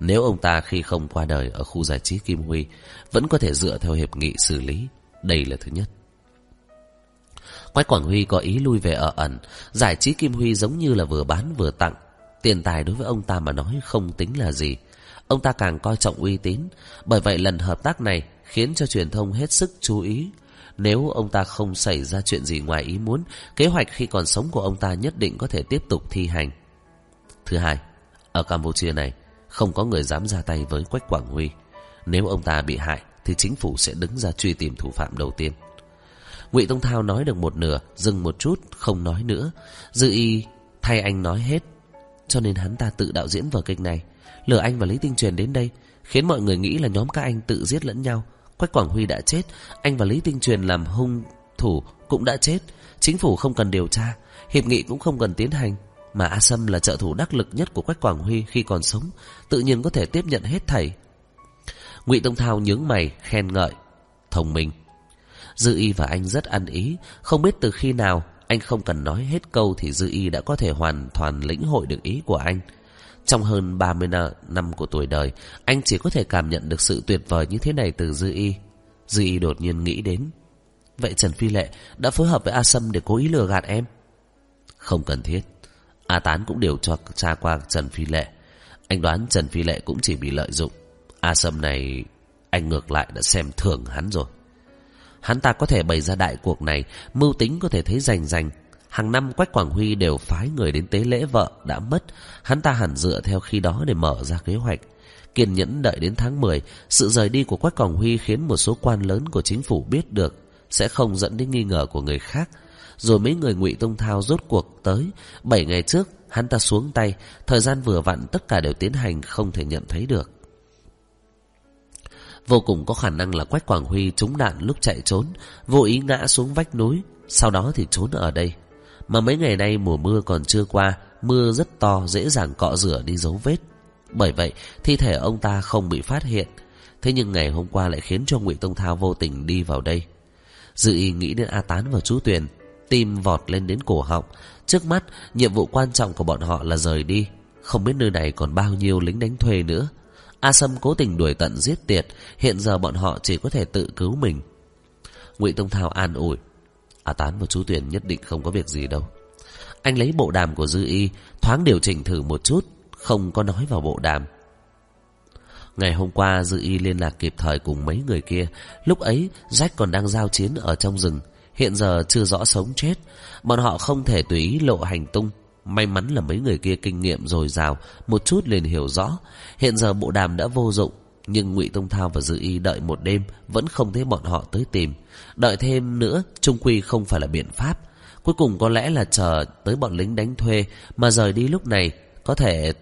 S1: Nếu ông ta khi không qua đời ở khu giải trí Kim Huy vẫn có thể dựa theo hiệp nghị xử lý, đây là thứ nhất. Quách Quảng Huy có ý lui về ở ẩn, giải trí Kim Huy giống như là vừa bán vừa tặng. Tiền tài đối với ông ta mà nói không tính là gì. Ông ta càng coi trọng uy tín, bởi vậy lần hợp tác này khiến cho truyền thông hết sức chú ý. Nếu ông ta không xảy ra chuyện gì ngoài ý muốn, kế hoạch khi còn sống của ông ta nhất định có thể tiếp tục thi hành. Thứ hai, ở Campuchia này, không có người dám ra tay với Quách Quảng Huy. Nếu ông ta bị hại thì chính phủ sẽ đứng ra truy tìm thủ phạm đầu tiên. Ngụy Tông Thao nói được một nửa, dừng một chút, không nói nữa. Dư y thay anh nói hết. Cho nên hắn ta tự đạo diễn vở kịch này. Lừa anh và Lý Tinh Truyền đến đây, khiến mọi người nghĩ là nhóm các anh tự giết lẫn nhau. Quách Quảng Huy đã chết, anh và Lý Tinh Truyền làm hung thủ cũng đã chết. Chính phủ không cần điều tra, hiệp nghị cũng không cần tiến hành. Mà A Sâm là trợ thủ đắc lực nhất của Quách Quảng Huy khi còn sống Tự nhiên có thể tiếp nhận hết thảy Ngụy Tông Thao nhướng mày khen ngợi Thông minh Dư y và anh rất ăn ý Không biết từ khi nào anh không cần nói hết câu thì Dư Y đã có thể hoàn toàn lĩnh hội được ý của anh. Trong hơn 30 năm của tuổi đời, anh chỉ có thể cảm nhận được sự tuyệt vời như thế này từ Dư Y. Dư Y đột nhiên nghĩ đến. Vậy Trần Phi Lệ đã phối hợp với A Sâm để cố ý lừa gạt em? Không cần thiết. A Tán cũng đều cho tra qua Trần Phi Lệ. Anh đoán Trần Phi Lệ cũng chỉ bị lợi dụng. A Sâm này, anh ngược lại đã xem thường hắn rồi. Hắn ta có thể bày ra đại cuộc này, mưu tính có thể thấy rành rành. Hàng năm Quách Quảng Huy đều phái người đến tế lễ vợ đã mất. Hắn ta hẳn dựa theo khi đó để mở ra kế hoạch. Kiên nhẫn đợi đến tháng 10, sự rời đi của Quách Quảng Huy khiến một số quan lớn của chính phủ biết được, sẽ không dẫn đến nghi ngờ của người khác. Rồi mấy người ngụy Tông Thao rốt cuộc tới. Bảy ngày trước, hắn ta xuống tay, thời gian vừa vặn tất cả đều tiến hành không thể nhận thấy được. Vô cùng có khả năng là Quách Quảng Huy trúng đạn lúc chạy trốn, vô ý ngã xuống vách núi, sau đó thì trốn ở đây. Mà mấy ngày nay mùa mưa còn chưa qua, mưa rất to dễ dàng cọ rửa đi dấu vết. Bởi vậy, thi thể ông ta không bị phát hiện. Thế nhưng ngày hôm qua lại khiến cho ngụy Tông Thao vô tình đi vào đây. Dự ý nghĩ đến A Tán và chú Tuyền, tim vọt lên đến cổ họng. Trước mắt, nhiệm vụ quan trọng của bọn họ là rời đi. Không biết nơi này còn bao nhiêu lính đánh thuê nữa. A Sâm cố tình đuổi tận giết tiệt, hiện giờ bọn họ chỉ có thể tự cứu mình. Ngụy Tông Thao an ủi, A Tán và chú Tuyền nhất định không có việc gì đâu. Anh lấy bộ đàm của Dư Y, thoáng điều chỉnh thử một chút, không có nói vào bộ đàm. Ngày hôm qua Dư Y liên lạc kịp thời cùng mấy người kia, lúc ấy Jack còn đang giao chiến ở trong rừng, hiện giờ chưa rõ sống chết, bọn họ không thể tùy ý lộ hành tung, May mắn là mấy người kia kinh nghiệm dồi dào, một chút liền hiểu rõ. Hiện giờ bộ đàm đã vô dụng, nhưng ngụy Tông Thao và Dư Y đợi một đêm vẫn không thấy bọn họ tới tìm. Đợi thêm nữa, trung quy không phải là biện pháp. Cuối cùng có lẽ là chờ tới bọn lính đánh thuê mà rời đi lúc này có thể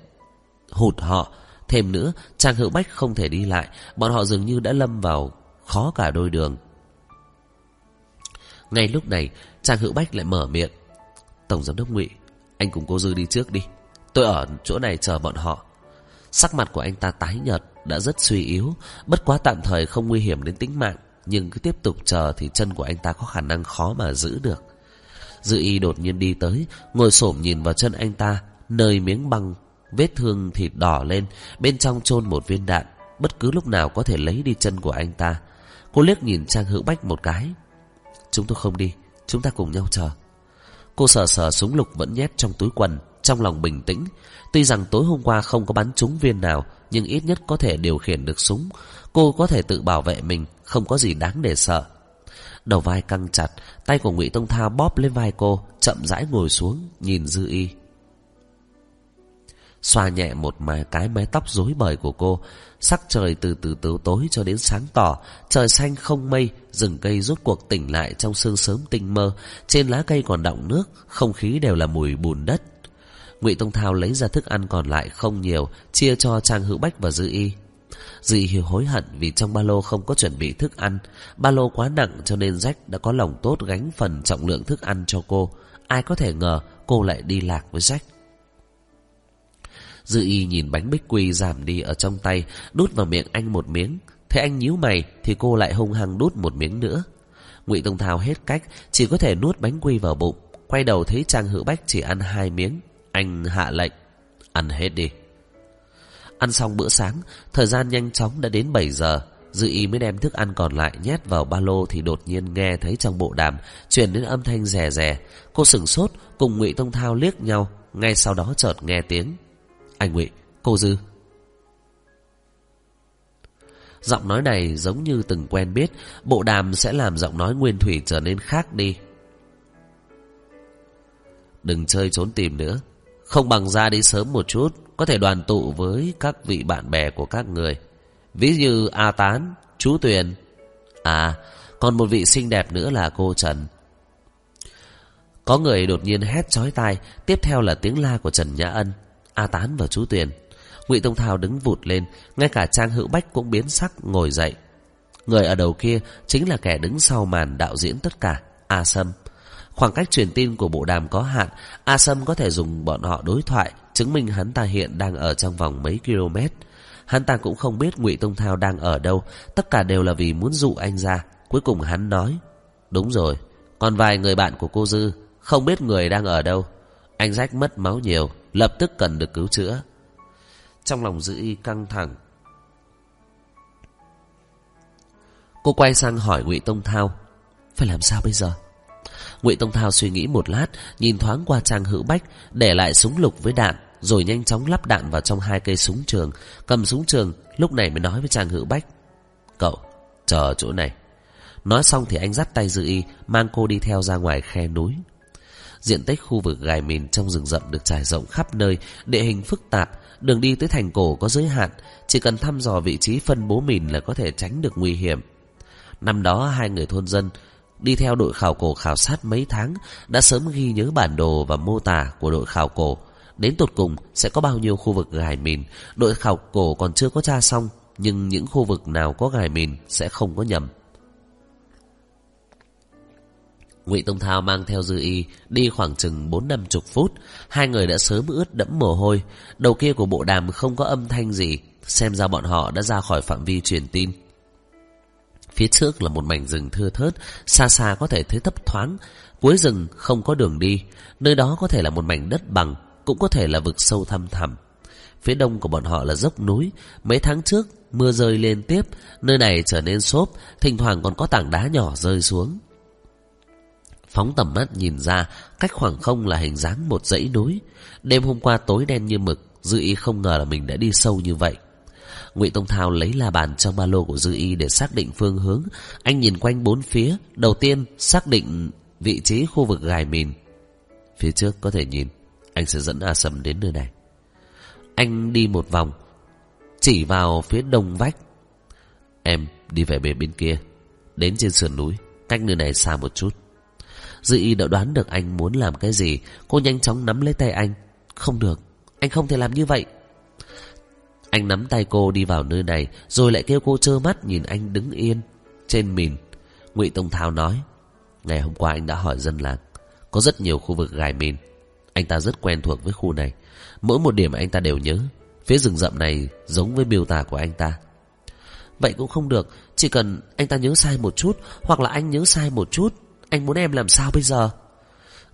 S1: hụt họ. Thêm nữa, Trang Hữu Bách không thể đi lại, bọn họ dường như đã lâm vào khó cả đôi đường. Ngay lúc này, Trang Hữu Bách lại mở miệng. Tổng giám đốc Ngụy, anh cùng cô Dư đi trước đi Tôi ở chỗ này chờ bọn họ Sắc mặt của anh ta tái nhợt đã rất suy yếu. Bất quá tạm thời không nguy hiểm đến tính mạng, Nhưng cứ tiếp tục chờ thì chân của anh ta có khả năng khó mà giữ được. Dư y đột nhiên đi tới, Ngồi xổm nhìn vào chân anh ta, Nơi miếng băng, Vết thương thịt đỏ lên, Bên trong chôn một viên đạn. Bất cứ lúc nào có thể lấy đi chân của anh ta. Cô liếc nhìn Trang Hữu Bách một cái. Chúng tôi không đi, Chúng ta cùng nhau chờ. Cô sờ sờ súng lục vẫn nhét trong túi quần, Trong lòng bình tĩnh. Tuy rằng tối hôm qua không có bắn trúng viên nào nhưng ít nhất có thể điều khiển được súng. Cô có thể tự bảo vệ mình, Không có gì đáng để sợ. Đầu vai căng chặt, Tay của ngụy Tông Thao bóp lên vai cô, Chậm rãi ngồi xuống, Nhìn Dư Y. Xoa nhẹ một mái cái mái tóc rối bời của cô, Sắc trời từ từ tối tối cho đến sáng tỏ. Trời xanh không mây, Rừng cây rút cuộc tỉnh lại trong sương sớm tinh mơ. Trên lá cây còn đọng nước, Không khí đều là mùi bùn đất ngụy Tông Thao lấy ra thức ăn còn lại không nhiều Chia cho Trang Hữu Bách và Dư Y Dư Y hối hận vì trong ba lô không có chuẩn bị thức ăn Ba lô quá nặng cho nên Rách đã có lòng tốt gánh phần trọng lượng thức ăn cho cô Ai có thể ngờ cô lại đi lạc với Rách. Dư y nhìn bánh bích quy giảm đi ở trong tay, đút vào miệng anh một miếng. Thế anh nhíu mày thì cô lại hung hăng đút một miếng nữa. Ngụy Tông Thao hết cách, chỉ có thể nuốt bánh quy vào bụng. Quay đầu thấy Trang Hữu Bách chỉ ăn hai miếng. Anh hạ lệnh, ăn hết đi. Ăn xong bữa sáng, thời gian nhanh chóng đã đến 7 giờ. Dư y mới đem thức ăn còn lại nhét vào ba lô thì đột nhiên nghe thấy trong bộ đàm truyền đến âm thanh rè rè. Cô sửng sốt cùng Ngụy Tông Thao liếc nhau, ngay sau đó chợt nghe tiếng anh Ngụy, cô Dư. Giọng nói này giống như từng quen biết, bộ đàm sẽ làm giọng nói nguyên thủy trở nên khác đi. Đừng chơi trốn tìm nữa, không bằng ra đi sớm một chút, có thể đoàn tụ với các vị bạn bè của các người. Ví như A Tán, chú Tuyền. À, còn một vị xinh đẹp nữa là cô Trần. Có người đột nhiên hét chói tai, tiếp theo là tiếng la của Trần Nhã Ân. A Tán và chú Tuyền. Ngụy Tông Thao đứng vụt lên, ngay cả Trang Hữu Bách cũng biến sắc ngồi dậy. Người ở đầu kia chính là kẻ đứng sau màn đạo diễn tất cả, A Sâm. Khoảng cách truyền tin của bộ đàm có hạn, A Sâm có thể dùng bọn họ đối thoại, chứng minh hắn ta hiện đang ở trong vòng mấy km. Hắn ta cũng không biết Ngụy Tông Thao đang ở đâu, tất cả đều là vì muốn dụ anh ra. Cuối cùng hắn nói, đúng rồi, còn vài người bạn của cô Dư Không biết người đang ở đâu Anh rách mất máu nhiều Lập tức cần được cứu chữa Trong lòng dư y căng thẳng Cô quay sang hỏi ngụy Tông Thao Phải làm sao bây giờ ngụy Tông Thao suy nghĩ một lát, Nhìn thoáng qua Trang Hữu Bách, Để lại súng lục với đạn, Rồi nhanh chóng lắp đạn vào trong hai cây súng trường. Cầm súng trường, Lúc này mới nói với Trang Hữu Bách. Cậu, chờ chỗ này. Nói xong thì anh dắt tay Dư Y, Mang cô đi theo ra ngoài khe núi. Diện tích khu vực gài mìn trong rừng rậm được trải rộng khắp nơi, Địa hình phức tạp, Đường đi tới thành cổ có giới hạn, Chỉ cần thăm dò vị trí phân bố mìn là có thể tránh được nguy hiểm. Năm đó hai người thôn dân đi theo đội khảo cổ khảo sát mấy tháng đã sớm ghi nhớ bản đồ và mô tả của đội khảo cổ. Đến tột cùng sẽ có bao nhiêu khu vực gài mìn, đội khảo cổ còn chưa có tra xong, nhưng những khu vực nào có gài mìn sẽ không có nhầm. Ngụy Tông Thao mang theo Dư Y đi khoảng chừng bốn năm chục phút, hai người đã sớm ướt đẫm mồ hôi, đầu kia của bộ đàm không có âm thanh gì, xem ra bọn họ đã ra khỏi phạm vi truyền tin. Phía trước là một mảnh rừng thưa thớt, xa xa có thể thấy thấp thoáng. Cuối rừng không có đường đi, nơi đó có thể là một mảnh đất bằng, cũng có thể là vực sâu thăm thẳm. Phía đông của bọn họ là dốc núi, mấy tháng trước mưa rơi liên tiếp, nơi này trở nên xốp, thỉnh thoảng còn có tảng đá nhỏ rơi xuống. Phóng tầm mắt nhìn ra, cách khoảng không là hình dáng một dãy núi. Đêm hôm qua tối đen như mực, Dư ý không ngờ là mình đã đi sâu như vậy. Ngụy Tông Thao lấy la bàn trong ba lô của Dư Y để xác định phương hướng. Anh nhìn quanh bốn phía, đầu tiên xác định vị trí khu vực gài mìn. Phía trước có thể nhìn, anh sẽ dẫn A Sầm đến nơi này. Anh đi một vòng, chỉ vào phía đông vách. Em đi về bên bên kia, đến trên sườn núi, cách nơi này xa một chút. Dư Y đã đoán được anh muốn làm cái gì, cô nhanh chóng nắm lấy tay anh. Không được, anh không thể làm như vậy. Anh nắm tay cô đi vào nơi này, Rồi lại kêu cô trơ mắt nhìn anh đứng yên Trên mìn. Ngụy Tông Thao nói, Ngày hôm qua anh đã hỏi dân làng, Có rất nhiều khu vực gài mìn. Anh ta rất quen thuộc với khu này. Mỗi một điểm anh ta đều nhớ. Phía rừng rậm này giống với miêu tả của anh ta. Vậy cũng không được, Chỉ cần anh ta nhớ sai một chút, Hoặc là anh nhớ sai một chút, Anh muốn em làm sao bây giờ?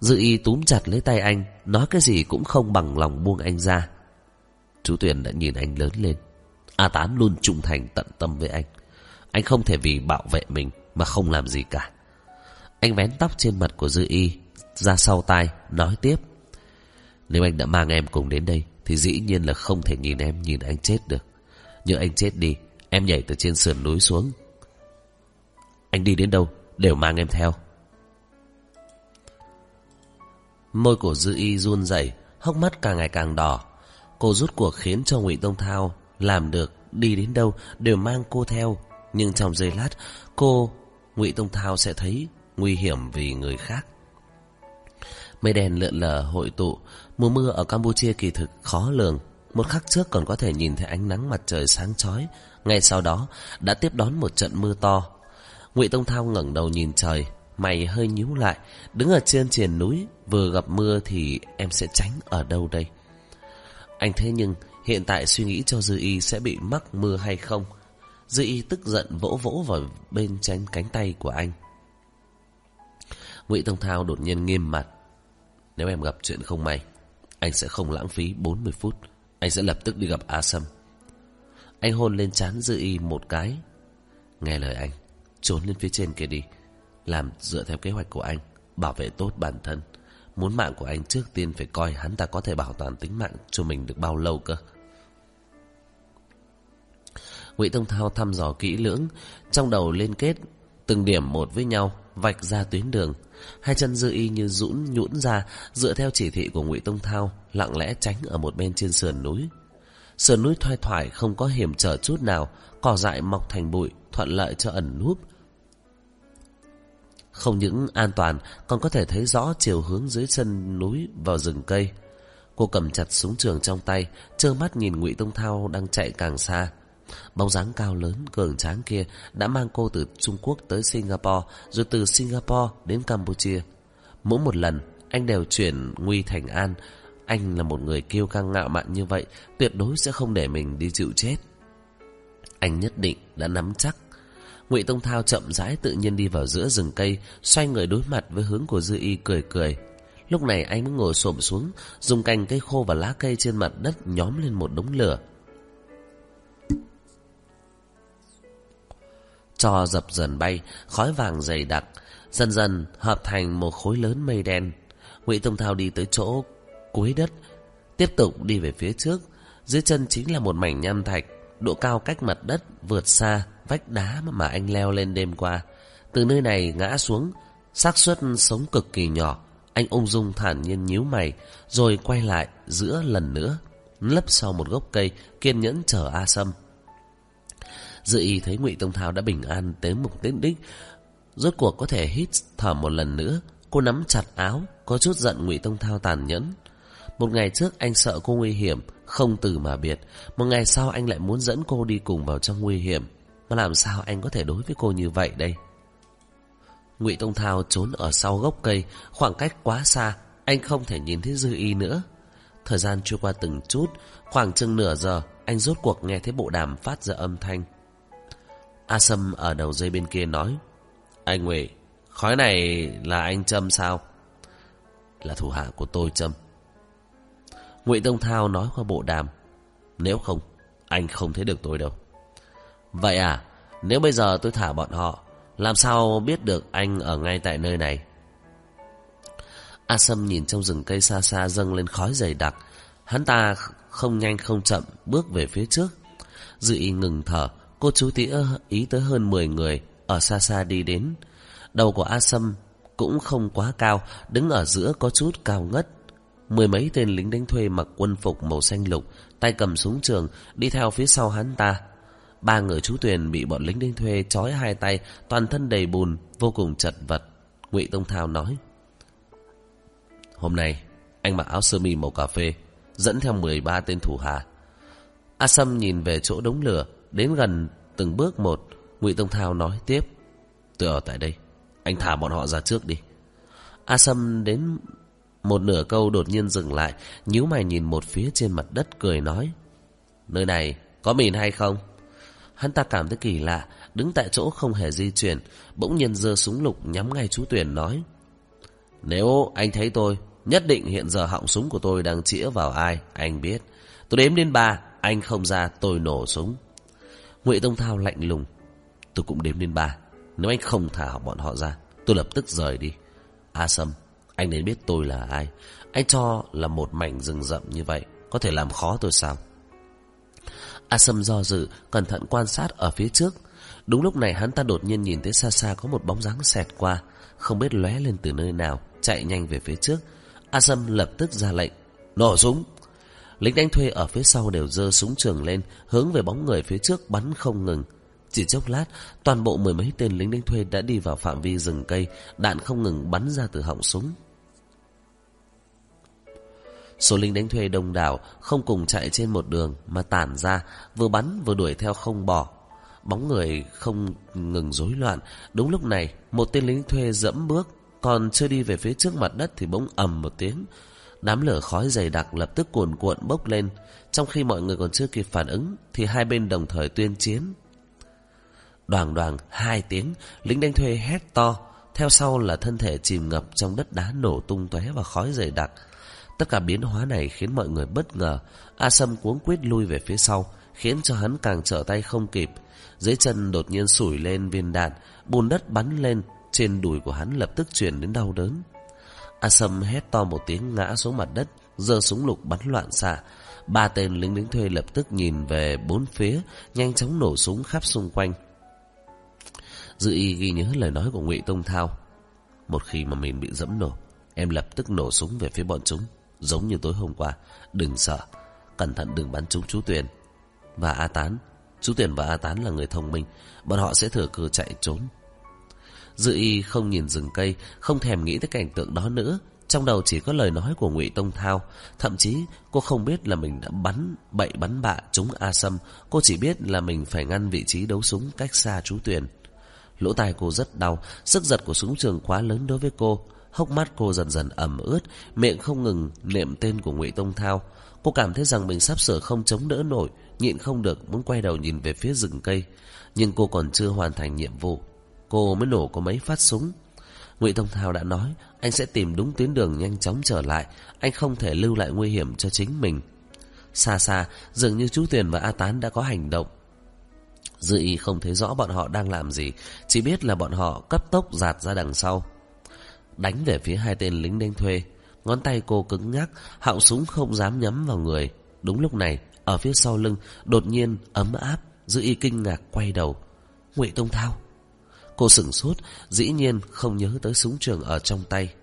S1: Dự y túm chặt lấy tay anh, Nói cái gì cũng không bằng lòng buông anh ra. Chú Tuyền đã nhìn anh lớn lên. A Tán luôn trung thành tận tâm với anh. Anh không thể vì bảo vệ mình mà không làm gì cả. Anh vén tóc trên mặt của Dư Y ra sau tai, nói tiếp. Nếu anh đã mang em cùng đến đây thì dĩ nhiên là không thể nhìn em nhìn anh chết được. Nhưng anh chết đi, em nhảy từ trên sườn núi xuống. Anh đi đến đâu đều mang em theo. Môi của Dư Y run rẩy, hốc mắt càng ngày càng đỏ. Cô rút cuộc khiến cho Ngụy Tông Thao làm được đi đến đâu đều mang cô theo. Nhưng trong giây lát, cô Ngụy Tông Thao sẽ thấy nguy hiểm vì người khác. Mây đen lượn lờ hội tụ, mùa mưa ở Campuchia kỳ thực khó lường. Một khắc trước còn có thể nhìn thấy ánh nắng mặt trời sáng chói, ngay sau đó đã tiếp đón một trận mưa to. Ngụy Tông Thao ngẩng đầu nhìn trời, mày hơi nhíu lại, đứng ở trên triền núi, vừa gặp mưa thì em sẽ tránh ở đâu đây? Anh thế nhưng hiện tại suy nghĩ cho Dư Y sẽ bị mắc mưa hay không. Dư Y tức giận vỗ vỗ vào bên tránh cánh tay của anh. Ngụy Tông Thao đột nhiên nghiêm mặt. Nếu em gặp chuyện không may, anh sẽ không lãng phí 40 phút. Anh sẽ lập tức đi gặp A Sâm. Anh hôn lên trán Dư Y một cái. Nghe lời anh, trốn lên phía trên kia đi. Làm dựa theo kế hoạch của anh, bảo vệ tốt bản thân. Muốn mạng của anh trước tiên phải coi hắn ta có thể bảo toàn tính mạng cho mình được bao lâu cơ. Ngụy Tông Thao thăm dò kỹ lưỡng, trong đầu liên kết từng điểm một với nhau, vạch ra tuyến đường. Hai chân dư y như rũn nhũn ra, dựa theo chỉ thị của Ngụy Tông Thao, lặng lẽ tránh ở một bên trên sườn núi. Sườn núi thoai thoải không có hiểm trở chút nào, cỏ dại mọc thành bụi, thuận lợi cho ẩn núp. Không những an toàn, Còn có thể thấy rõ chiều hướng dưới chân núi Vào rừng cây. Cô cầm chặt súng trường trong tay, trơ mắt nhìn ngụy Tông Thao đang chạy càng xa. Bóng dáng cao lớn, cường tráng kia Đã mang cô từ Trung Quốc tới Singapore, Rồi từ Singapore đến Campuchia. Mỗi một lần, Anh đều chuyển nguy thành an. Anh là một người kiêu căng ngạo mạn như vậy, Tuyệt đối sẽ không để mình đi chịu chết. Anh nhất định đã nắm chắc Ngụy Tông Thao chậm rãi tự nhiên đi vào giữa rừng cây, xoay người đối mặt với hướng của Dư Y cười cười. Lúc này anh mới ngồi xổm xuống Dùng cành cây khô và lá cây trên mặt đất Nhóm lên một đống lửa. Cho dập dần bay Khói vàng dày đặc Dần dần hợp thành một khối lớn mây đen. Ngụy Tông Thao đi tới chỗ cuối đất Tiếp tục đi về phía trước. Dưới chân chính là một mảnh nham thạch Độ cao cách mặt đất vượt xa. Vách đá mà anh leo lên đêm qua. Từ nơi này ngã xuống, xác suất sống cực kỳ nhỏ. Anh ung dung thản nhiên nhíu mày, Rồi quay lại giữa lần nữa, Lấp sau một gốc cây Kiên nhẫn chờ A Sâm. Dự ý thấy ngụy Tông Thao đã bình an tới mục đích đích, Rốt cuộc có thể hít thở một lần nữa. Cô nắm chặt áo, Có chút giận ngụy Tông Thao tàn nhẫn. Một ngày trước anh sợ cô nguy hiểm, Không từ mà biệt. Một ngày sau anh lại muốn dẫn cô đi cùng vào trong nguy hiểm. Mà làm sao anh có thể đối với cô như vậy đây? Ngụy Tông Thao trốn ở sau gốc cây, Khoảng cách quá xa, Anh không thể nhìn thấy Dư Y nữa. Thời gian trôi qua từng chút, Khoảng chừng nửa giờ, Anh rốt cuộc nghe thấy bộ đàm phát ra âm thanh. A Sâm ở đầu dây bên kia nói, Anh Ngụy, Khói này là anh Trâm sao? Là thủ hạ của tôi, Trâm. Ngụy Tông Thao nói qua bộ đàm, Nếu không, Anh không thấy được tôi đâu. Vậy à Nếu bây giờ tôi thả bọn họ, Làm sao biết được anh ở ngay tại nơi này? A Sâm nhìn trong rừng cây xa xa dâng lên khói dày đặc. Hắn ta không nhanh không chậm Bước về phía trước. Dự y ngừng thở, Cô chú tía ý tới hơn 10 người Ở xa xa đi đến. Đầu của A Sâm cũng không quá cao, Đứng ở giữa có chút cao ngất. Mười mấy tên lính đánh thuê mặc quân phục màu xanh lục, Tay cầm súng trường, Đi theo phía sau hắn ta. Ba người chú Tuyền bị bọn lính đinh thuê trói hai tay, toàn thân đầy bùn, Vô cùng chật vật. Ngụy Tông Thao nói, Hôm nay, anh mặc áo sơ mi màu cà phê, Dẫn theo 13 tên thủ hạ. A Sâm nhìn về chỗ đống lửa, Đến gần từng bước một. Ngụy Tông Thao nói tiếp, Tôi ở tại đây, Anh thả bọn họ ra trước đi. A Sâm đến một nửa câu đột nhiên dừng lại, nhíu mày nhìn một phía trên mặt đất, cười nói, Nơi này có mìn hay không? Hắn ta cảm thấy kỳ lạ, Đứng tại chỗ không hề di chuyển, Bỗng nhiên giơ súng lục nhắm ngay chú Tuyền, nói, Nếu anh thấy tôi, Nhất định hiện giờ họng súng của tôi đang chĩa vào ai, Anh biết. Tôi đếm đến ba, Anh không ra, tôi nổ súng. Ngụy Tông Thao lạnh lùng, Tôi cũng đếm đến ba, Nếu anh không thả bọn họ ra, Tôi lập tức rời đi. A Sâm, Anh nên biết tôi là ai. Anh cho là một mảnh rừng rậm như vậy, Có thể làm khó tôi sao? A Sâm do dự, Cẩn thận quan sát ở phía trước. Đúng lúc này hắn ta đột nhiên nhìn thấy xa xa Có một bóng dáng xẹt qua, Không biết lóe lên từ nơi nào, Chạy nhanh về phía trước. A Sâm lập tức ra lệnh, Nổ súng! Lính đánh thuê ở phía sau đều giơ súng trường lên, Hướng về bóng người phía trước bắn không ngừng. Chỉ chốc lát, Toàn bộ mười mấy tên lính đánh thuê đã đi vào phạm vi rừng cây, Đạn không ngừng bắn ra từ họng súng. Số lính đánh thuê đông đảo Không cùng chạy trên một đường Mà tản ra, Vừa bắn vừa đuổi theo không bỏ. Bóng người không ngừng rối loạn. Đúng lúc này, Một tên lính thuê dẫm bước, Còn chưa đi về phía trước mặt đất Thì bỗng ầm một tiếng. Đám lửa khói dày đặc lập tức cuồn cuộn bốc lên. Trong khi mọi người còn chưa kịp phản ứng, Thì hai bên đồng thời tuyên chiến. Đoàn đoàn, hai tiếng, Lính đánh thuê hét to. Theo sau là thân thể chìm ngập trong đất đá nổ tung tóe và khói dày đặc. Tất cả biến hóa này khiến mọi người bất ngờ A Sâm cuống quyết lui về phía sau Khiến cho hắn càng trở tay không kịp Dưới chân đột nhiên sủi lên viên đạn Bùn đất bắn lên Trên đùi của hắn lập tức chuyển đến đau đớn A Sâm hét to một tiếng ngã xuống mặt đất, giơ súng lục bắn loạn xạ. Ba tên lính lính thuê lập tức nhìn về bốn phía, nhanh chóng nổ súng khắp xung quanh. Dự y ghi nhớ lời nói của Ngụy Tông Thao. Một khi mà mình bị dẫm nổ, em lập tức nổ súng về phía bọn chúng, giống như tối hôm qua. Đừng sợ, cẩn thận đừng bắn trúng chú Tuyền. Và A Tán, chú Tuyền và A Tán là người thông minh, bọn họ sẽ thừa cơ chạy trốn. Dư y không nhìn rừng cây Không thèm nghĩ tới cảnh tượng đó nữa Trong đầu chỉ có lời nói của ngụy Tông Thao Thậm chí cô không biết là mình đã bắn Bậy bắn bạ trúng A Sâm Cô chỉ biết là mình phải ngăn vị trí đấu súng Cách xa chú Tuyền Lỗ tai cô rất đau Sức giật của súng trường quá lớn đối với cô Hốc mắt cô dần dần ẩm ướt Miệng không ngừng niệm tên của ngụy Tông Thao Cô cảm thấy rằng mình sắp sửa không chống đỡ nổi Nhịn không được muốn quay đầu nhìn về phía rừng cây Nhưng cô còn chưa hoàn thành nhiệm vụ cô mới nổ có mấy phát súng. Ngụy Tông Thao đã nói anh sẽ tìm đúng tuyến đường nhanh chóng trở lại, anh không thể lưu lại nguy hiểm cho chính mình. Xa xa, dường như chú Tuyền và A Tán đã có hành động. Dư y không thấy rõ bọn họ đang làm gì, chỉ biết là bọn họ cấp tốc giạt ra đằng sau. Đánh về phía hai tên lính đánh thuê, ngón tay cô cứng ngắc, họng súng không dám nhắm vào người. Đúng lúc này, ở phía sau lưng, đột nhiên ấm áp, Dư y kinh ngạc quay đầu. Ngụy Tông Thao. Cô sửng sốt, dĩ nhiên không nhớ tới súng trường ở trong tay.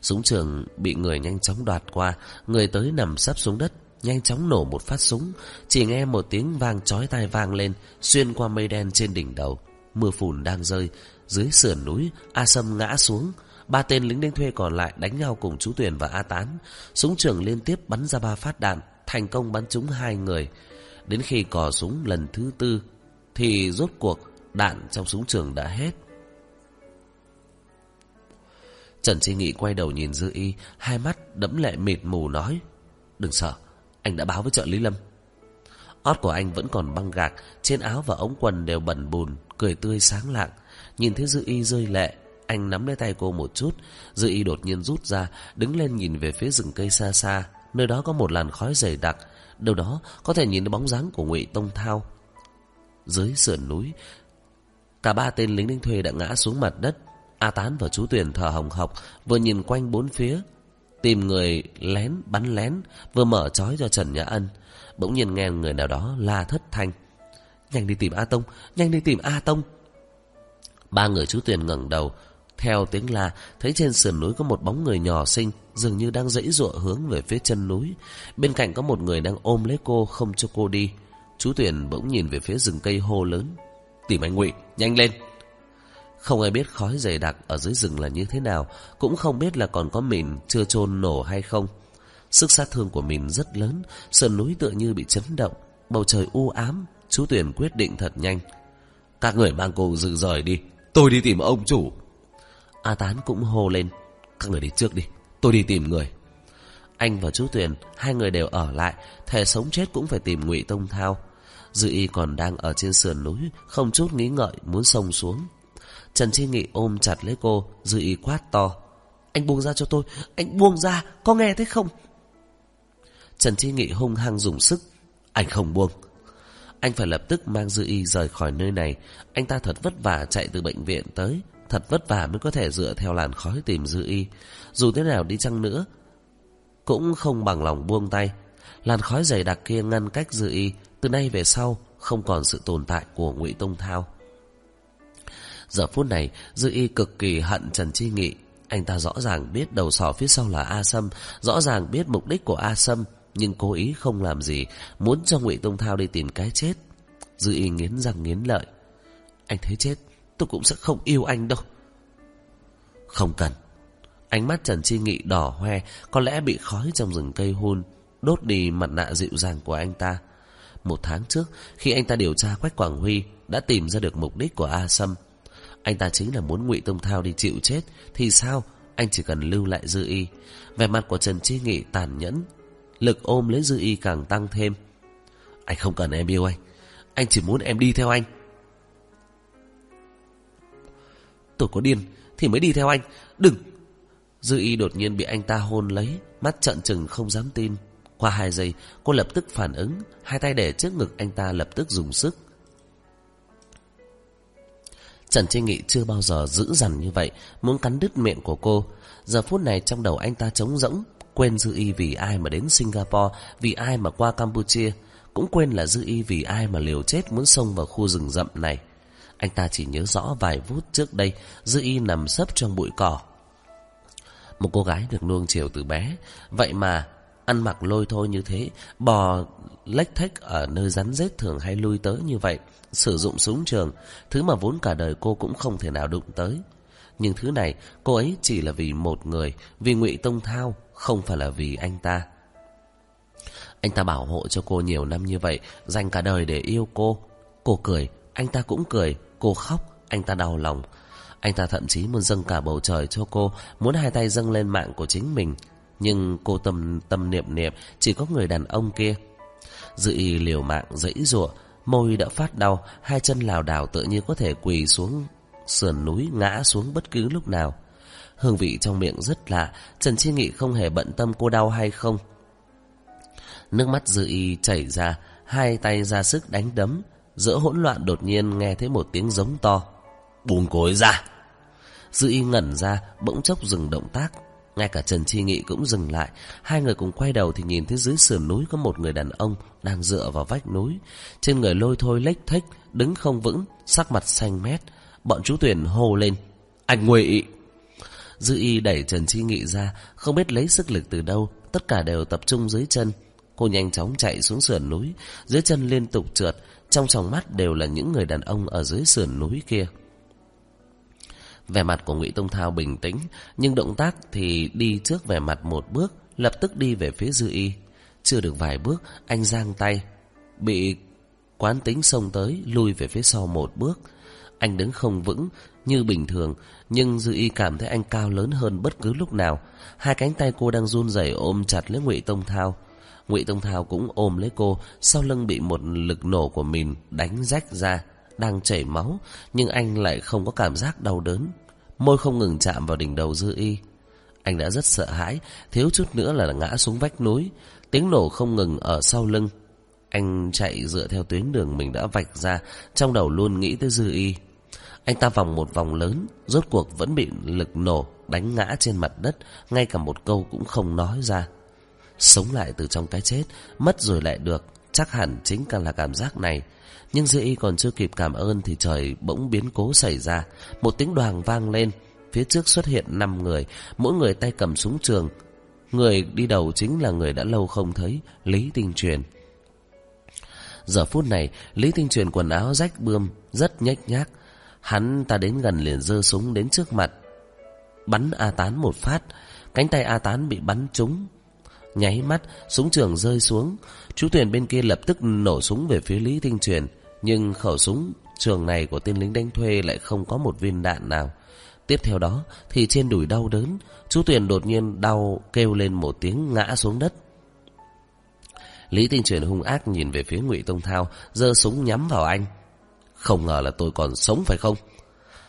S1: Súng trường bị người nhanh chóng đoạt qua, người tới nằm sắp xuống đất, nhanh chóng nổ một phát súng, chỉ nghe một tiếng vang chói tai vang lên, xuyên qua mây đen trên đỉnh đầu. Mưa phùn đang rơi, dưới sườn núi, A Sâm ngã xuống, ba tên lính đánh thuê còn lại đánh nhau cùng chú Tuyền và A Tán. Súng trường liên tiếp bắn ra ba phát đạn, thành công bắn trúng hai người. Đến khi cò súng lần thứ tư, thì rốt cuộc đạn trong súng trường đã hết. Trần Chi Nghị quay đầu nhìn Dư Y, hai mắt đẫm lệ mịt mù nói, Đừng sợ, anh đã báo với trợ lý Lâm. Ót của anh vẫn còn băng gạc, trên áo và ống quần đều bẩn bùn, cười tươi sáng lạng. Nhìn thấy Dư Y rơi lệ, anh nắm lấy tay cô một chút, Dư Y đột nhiên rút ra, đứng lên nhìn về phía rừng cây xa xa, nơi đó có một làn khói dày đặc, đâu đó có thể nhìn thấy bóng dáng của Ngụy Tông Thao. Dưới sườn núi, cả ba tên lính đánh thuê đã ngã xuống mặt đất, A Tán và chú Tuyền thở hồng hộc, vừa nhìn quanh bốn phía, tìm người lén bắn lén, vừa mở trói cho Trần Nhã Ân. Bỗng nhiên nghe người nào đó la thất thanh. Nhanh đi tìm A Tông, nhanh đi tìm A Tông. Ba người chú Tuyền ngẩng đầu, theo tiếng la, thấy trên sườn núi có một bóng người nhỏ xinh, dường như đang dãy dụa hướng về phía chân núi. Bên cạnh có một người đang ôm lấy cô, không cho cô đi. Chú Tuyền bỗng nhìn về phía rừng cây hô lớn. Tìm anh Ngụy, nhanh lên! Không ai biết khói dày đặc ở dưới rừng là như thế nào, cũng không biết là còn có mìn chưa chôn nổ hay không. Sức sát thương của mìn rất lớn, sườn núi tựa như bị chấn động, bầu trời u ám, chú Tuyền quyết định thật nhanh. Các người mang cô dừng rời đi, tôi đi tìm ông chủ. A Tán cũng hô lên, các người đi trước đi, tôi đi tìm người. Anh và chú Tuyền, hai người đều ở lại, thề sống chết cũng phải tìm ngụy Tông Thao. Dư y còn đang ở trên sườn núi, không chút nghĩ ngợi muốn sông xuống. Trần Chi Nghị ôm chặt lấy cô, dư y quát to. Anh buông ra cho tôi, anh buông ra, có nghe thấy không? Trần Chi Nghị hung hăng dùng sức. Anh không buông. Anh phải lập tức mang dư y rời khỏi nơi này. Anh ta thật vất vả chạy từ bệnh viện tới. Thật vất vả mới có thể dựa theo làn khói tìm dư y. Dù thế nào đi chăng nữa, cũng không bằng lòng buông tay. Làn khói dày đặc kia ngăn cách dư y. Từ nay về sau, không còn sự tồn tại của ngụy Tông Thao. Giờ phút này, Dư Y cực kỳ hận Trần Chi Nghị. Anh ta rõ ràng biết đầu sỏ phía sau là A Sâm, rõ ràng biết mục đích của A Sâm, nhưng cố ý không làm gì, muốn cho Ngụy Tông Thao đi tìm cái chết. Dư Y nghiến răng nghiến lợi. Anh thấy chết, tôi cũng sẽ không yêu anh đâu. Không cần. Ánh mắt Trần Chi Nghị đỏ hoe, có lẽ bị khói trong rừng cây hôn, đốt đi mặt nạ dịu dàng của anh ta. Một tháng trước, khi anh ta điều tra Quách Quảng Huy, đã tìm ra được mục đích của A Sâm. Anh ta chính là muốn ngụy Tông Thao đi chịu chết Thì sao Anh chỉ cần lưu lại Dư Y Vẻ mặt của Trần Chi Nghị tàn nhẫn Lực ôm lấy Dư Y càng tăng thêm. Anh không cần em yêu anh Anh chỉ muốn em đi theo anh. Tôi có điên Thì mới đi theo anh. Đừng! Dư Y đột nhiên bị anh ta hôn lấy Mắt trợn trừng không dám tin. Qua hai giây cô lập tức phản ứng Hai tay để trước ngực anh ta lập tức dùng sức. Trần Trinh Nghị chưa bao giờ giữ dằn như vậy, muốn cắn đứt miệng của cô. Giờ phút này trong đầu anh ta trống rỗng, quên Dư Y vì ai mà đến Singapore, vì ai mà qua Campuchia, cũng quên là Dư Y vì ai mà liều chết muốn xông vào khu rừng rậm này. Anh ta chỉ nhớ rõ vài phút trước đây, Dư Y nằm sấp trong bụi cỏ. Một cô gái được nuông chiều từ bé, vậy mà ăn mặc lôi thôi như thế, bò lách thách ở nơi rắn rết thường hay lui tới như vậy sử dụng súng trường, thứ mà vốn cả đời cô cũng không thể nào đụng tới. Nhưng thứ này cô ấy chỉ là vì một người, vì ngụy Tông Thao, không phải là vì anh ta. Anh ta bảo hộ cho cô nhiều năm như vậy, dành cả đời để yêu cô. Cô cười, anh ta cũng cười, cô khóc, anh ta đau lòng. Anh ta thậm chí muốn dâng cả bầu trời cho cô, muốn hai tay dâng lên mạng của chính mình. Nhưng cô tâm tâm niệm niệm chỉ có người đàn ông kia. Dự y liều mạng dãy ruộng, Môi đã phát đau, hai chân lảo đảo tự như có thể quỳ xuống sườn núi ngã xuống bất cứ lúc nào. Hương vị trong miệng rất lạ, Trần Chi Nghị không hề bận tâm cô đau hay không. Nước mắt dư y chảy ra, hai tay ra sức đánh đấm. Giữa hỗn loạn đột nhiên nghe thấy một tiếng giống to. Buông cối ra! Dư y ngẩn ra, bỗng chốc dừng động tác. Ngay cả Trần Chi Nghị cũng dừng lại. Hai người cùng quay đầu thì nhìn thấy dưới sườn núi có một người đàn ông đang dựa vào vách núi. Trên người lôi thôi lếch thách đứng không vững, sắc mặt xanh mét. Bọn chú tuyển hô lên. Anh Ngụy Dư y đẩy Trần Chi Nghị ra, không biết lấy sức lực từ đâu, tất cả đều tập trung dưới chân. Cô nhanh chóng chạy xuống sườn núi, dưới chân liên tục trượt, trong tròng mắt đều là những người đàn ông ở dưới sườn núi kia. Vẻ mặt của Ngụy Tông Thao bình tĩnh, nhưng động tác thì đi trước vẻ mặt một bước, lập tức đi về phía Dư Y. Chưa được vài bước, anh giang tay, bị quán tính xông tới, lui về phía sau một bước. Anh đứng không vững như bình thường, nhưng Dư Y cảm thấy anh cao lớn hơn bất cứ lúc nào. Hai cánh tay cô đang run rẩy ôm chặt lấy Ngụy Tông Thao. Ngụy Tông Thao cũng ôm lấy cô, sau lưng bị một lực nổ của mình đánh rách ra, đang chảy máu, nhưng anh lại không có cảm giác đau đớn. Môi không ngừng chạm vào đỉnh đầu Dư Y. Anh đã rất sợ hãi, thiếu chút nữa là ngã xuống vách núi, tiếng nổ không ngừng ở sau lưng. Anh chạy dựa theo tuyến đường mình đã vạch ra, trong đầu luôn nghĩ tới Dư Y. Anh ta vòng một vòng lớn, rốt cuộc vẫn bị lực nổ đánh ngã trên mặt đất, ngay cả một câu cũng không nói ra. Sống lại từ trong cái chết, mất rồi lại được, chắc hẳn chính càng là cảm giác này. Nhưng Dư Y còn chưa kịp cảm ơn thì trời bỗng biến cố xảy ra. Một tiếng đoàn vang lên, phía trước xuất hiện năm người, mỗi người tay cầm súng trường. Người đi đầu chính là người đã lâu không thấy, Lý Tinh Truyền. Giờ phút này, Lý Tinh Truyền quần áo rách bươm, rất nhếch nhác. Hắn ta đến gần liền giơ súng đến trước mặt. Bắn A Tán một phát, cánh tay A Tán bị bắn trúng. Nháy mắt, súng trường rơi xuống. Chú Tuyền bên kia lập tức nổ súng về phía Lý Tinh Truyền. Nhưng khẩu súng trường này của tên lính đánh thuê lại không có một viên đạn nào. Tiếp theo đó thì trên đùi đau đớn, chú Tuyền đột nhiên đau kêu lên một tiếng ngã xuống đất. Lý Tinh Truyền hung ác nhìn về phía Ngụy Tông Thao, giơ súng nhắm vào anh. Không ngờ là tôi còn sống phải không?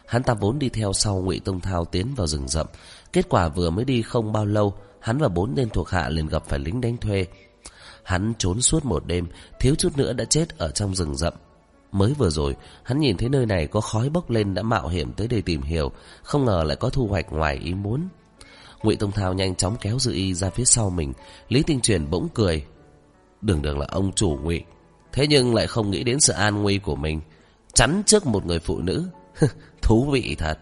S1: Hắn ta vốn đi theo sau Ngụy Tông Thao tiến vào rừng rậm. Kết quả vừa mới đi không bao lâu, hắn và bốn tên thuộc hạ liền gặp phải lính đánh thuê. Hắn trốn suốt một đêm, thiếu chút nữa đã chết ở trong rừng rậm. Mới vừa rồi, hắn nhìn thấy nơi này có khói bốc lên đã mạo hiểm tới đây tìm hiểu, không ngờ lại có thu hoạch ngoài ý muốn. Ngụy Tông Thao nhanh chóng kéo Dư Y ra phía sau mình, Lý Tinh Truyền bỗng cười. Đường đường là ông chủ Ngụy, thế nhưng lại không nghĩ đến sự an nguy của mình, chắn trước một người phụ nữ. thú vị thật.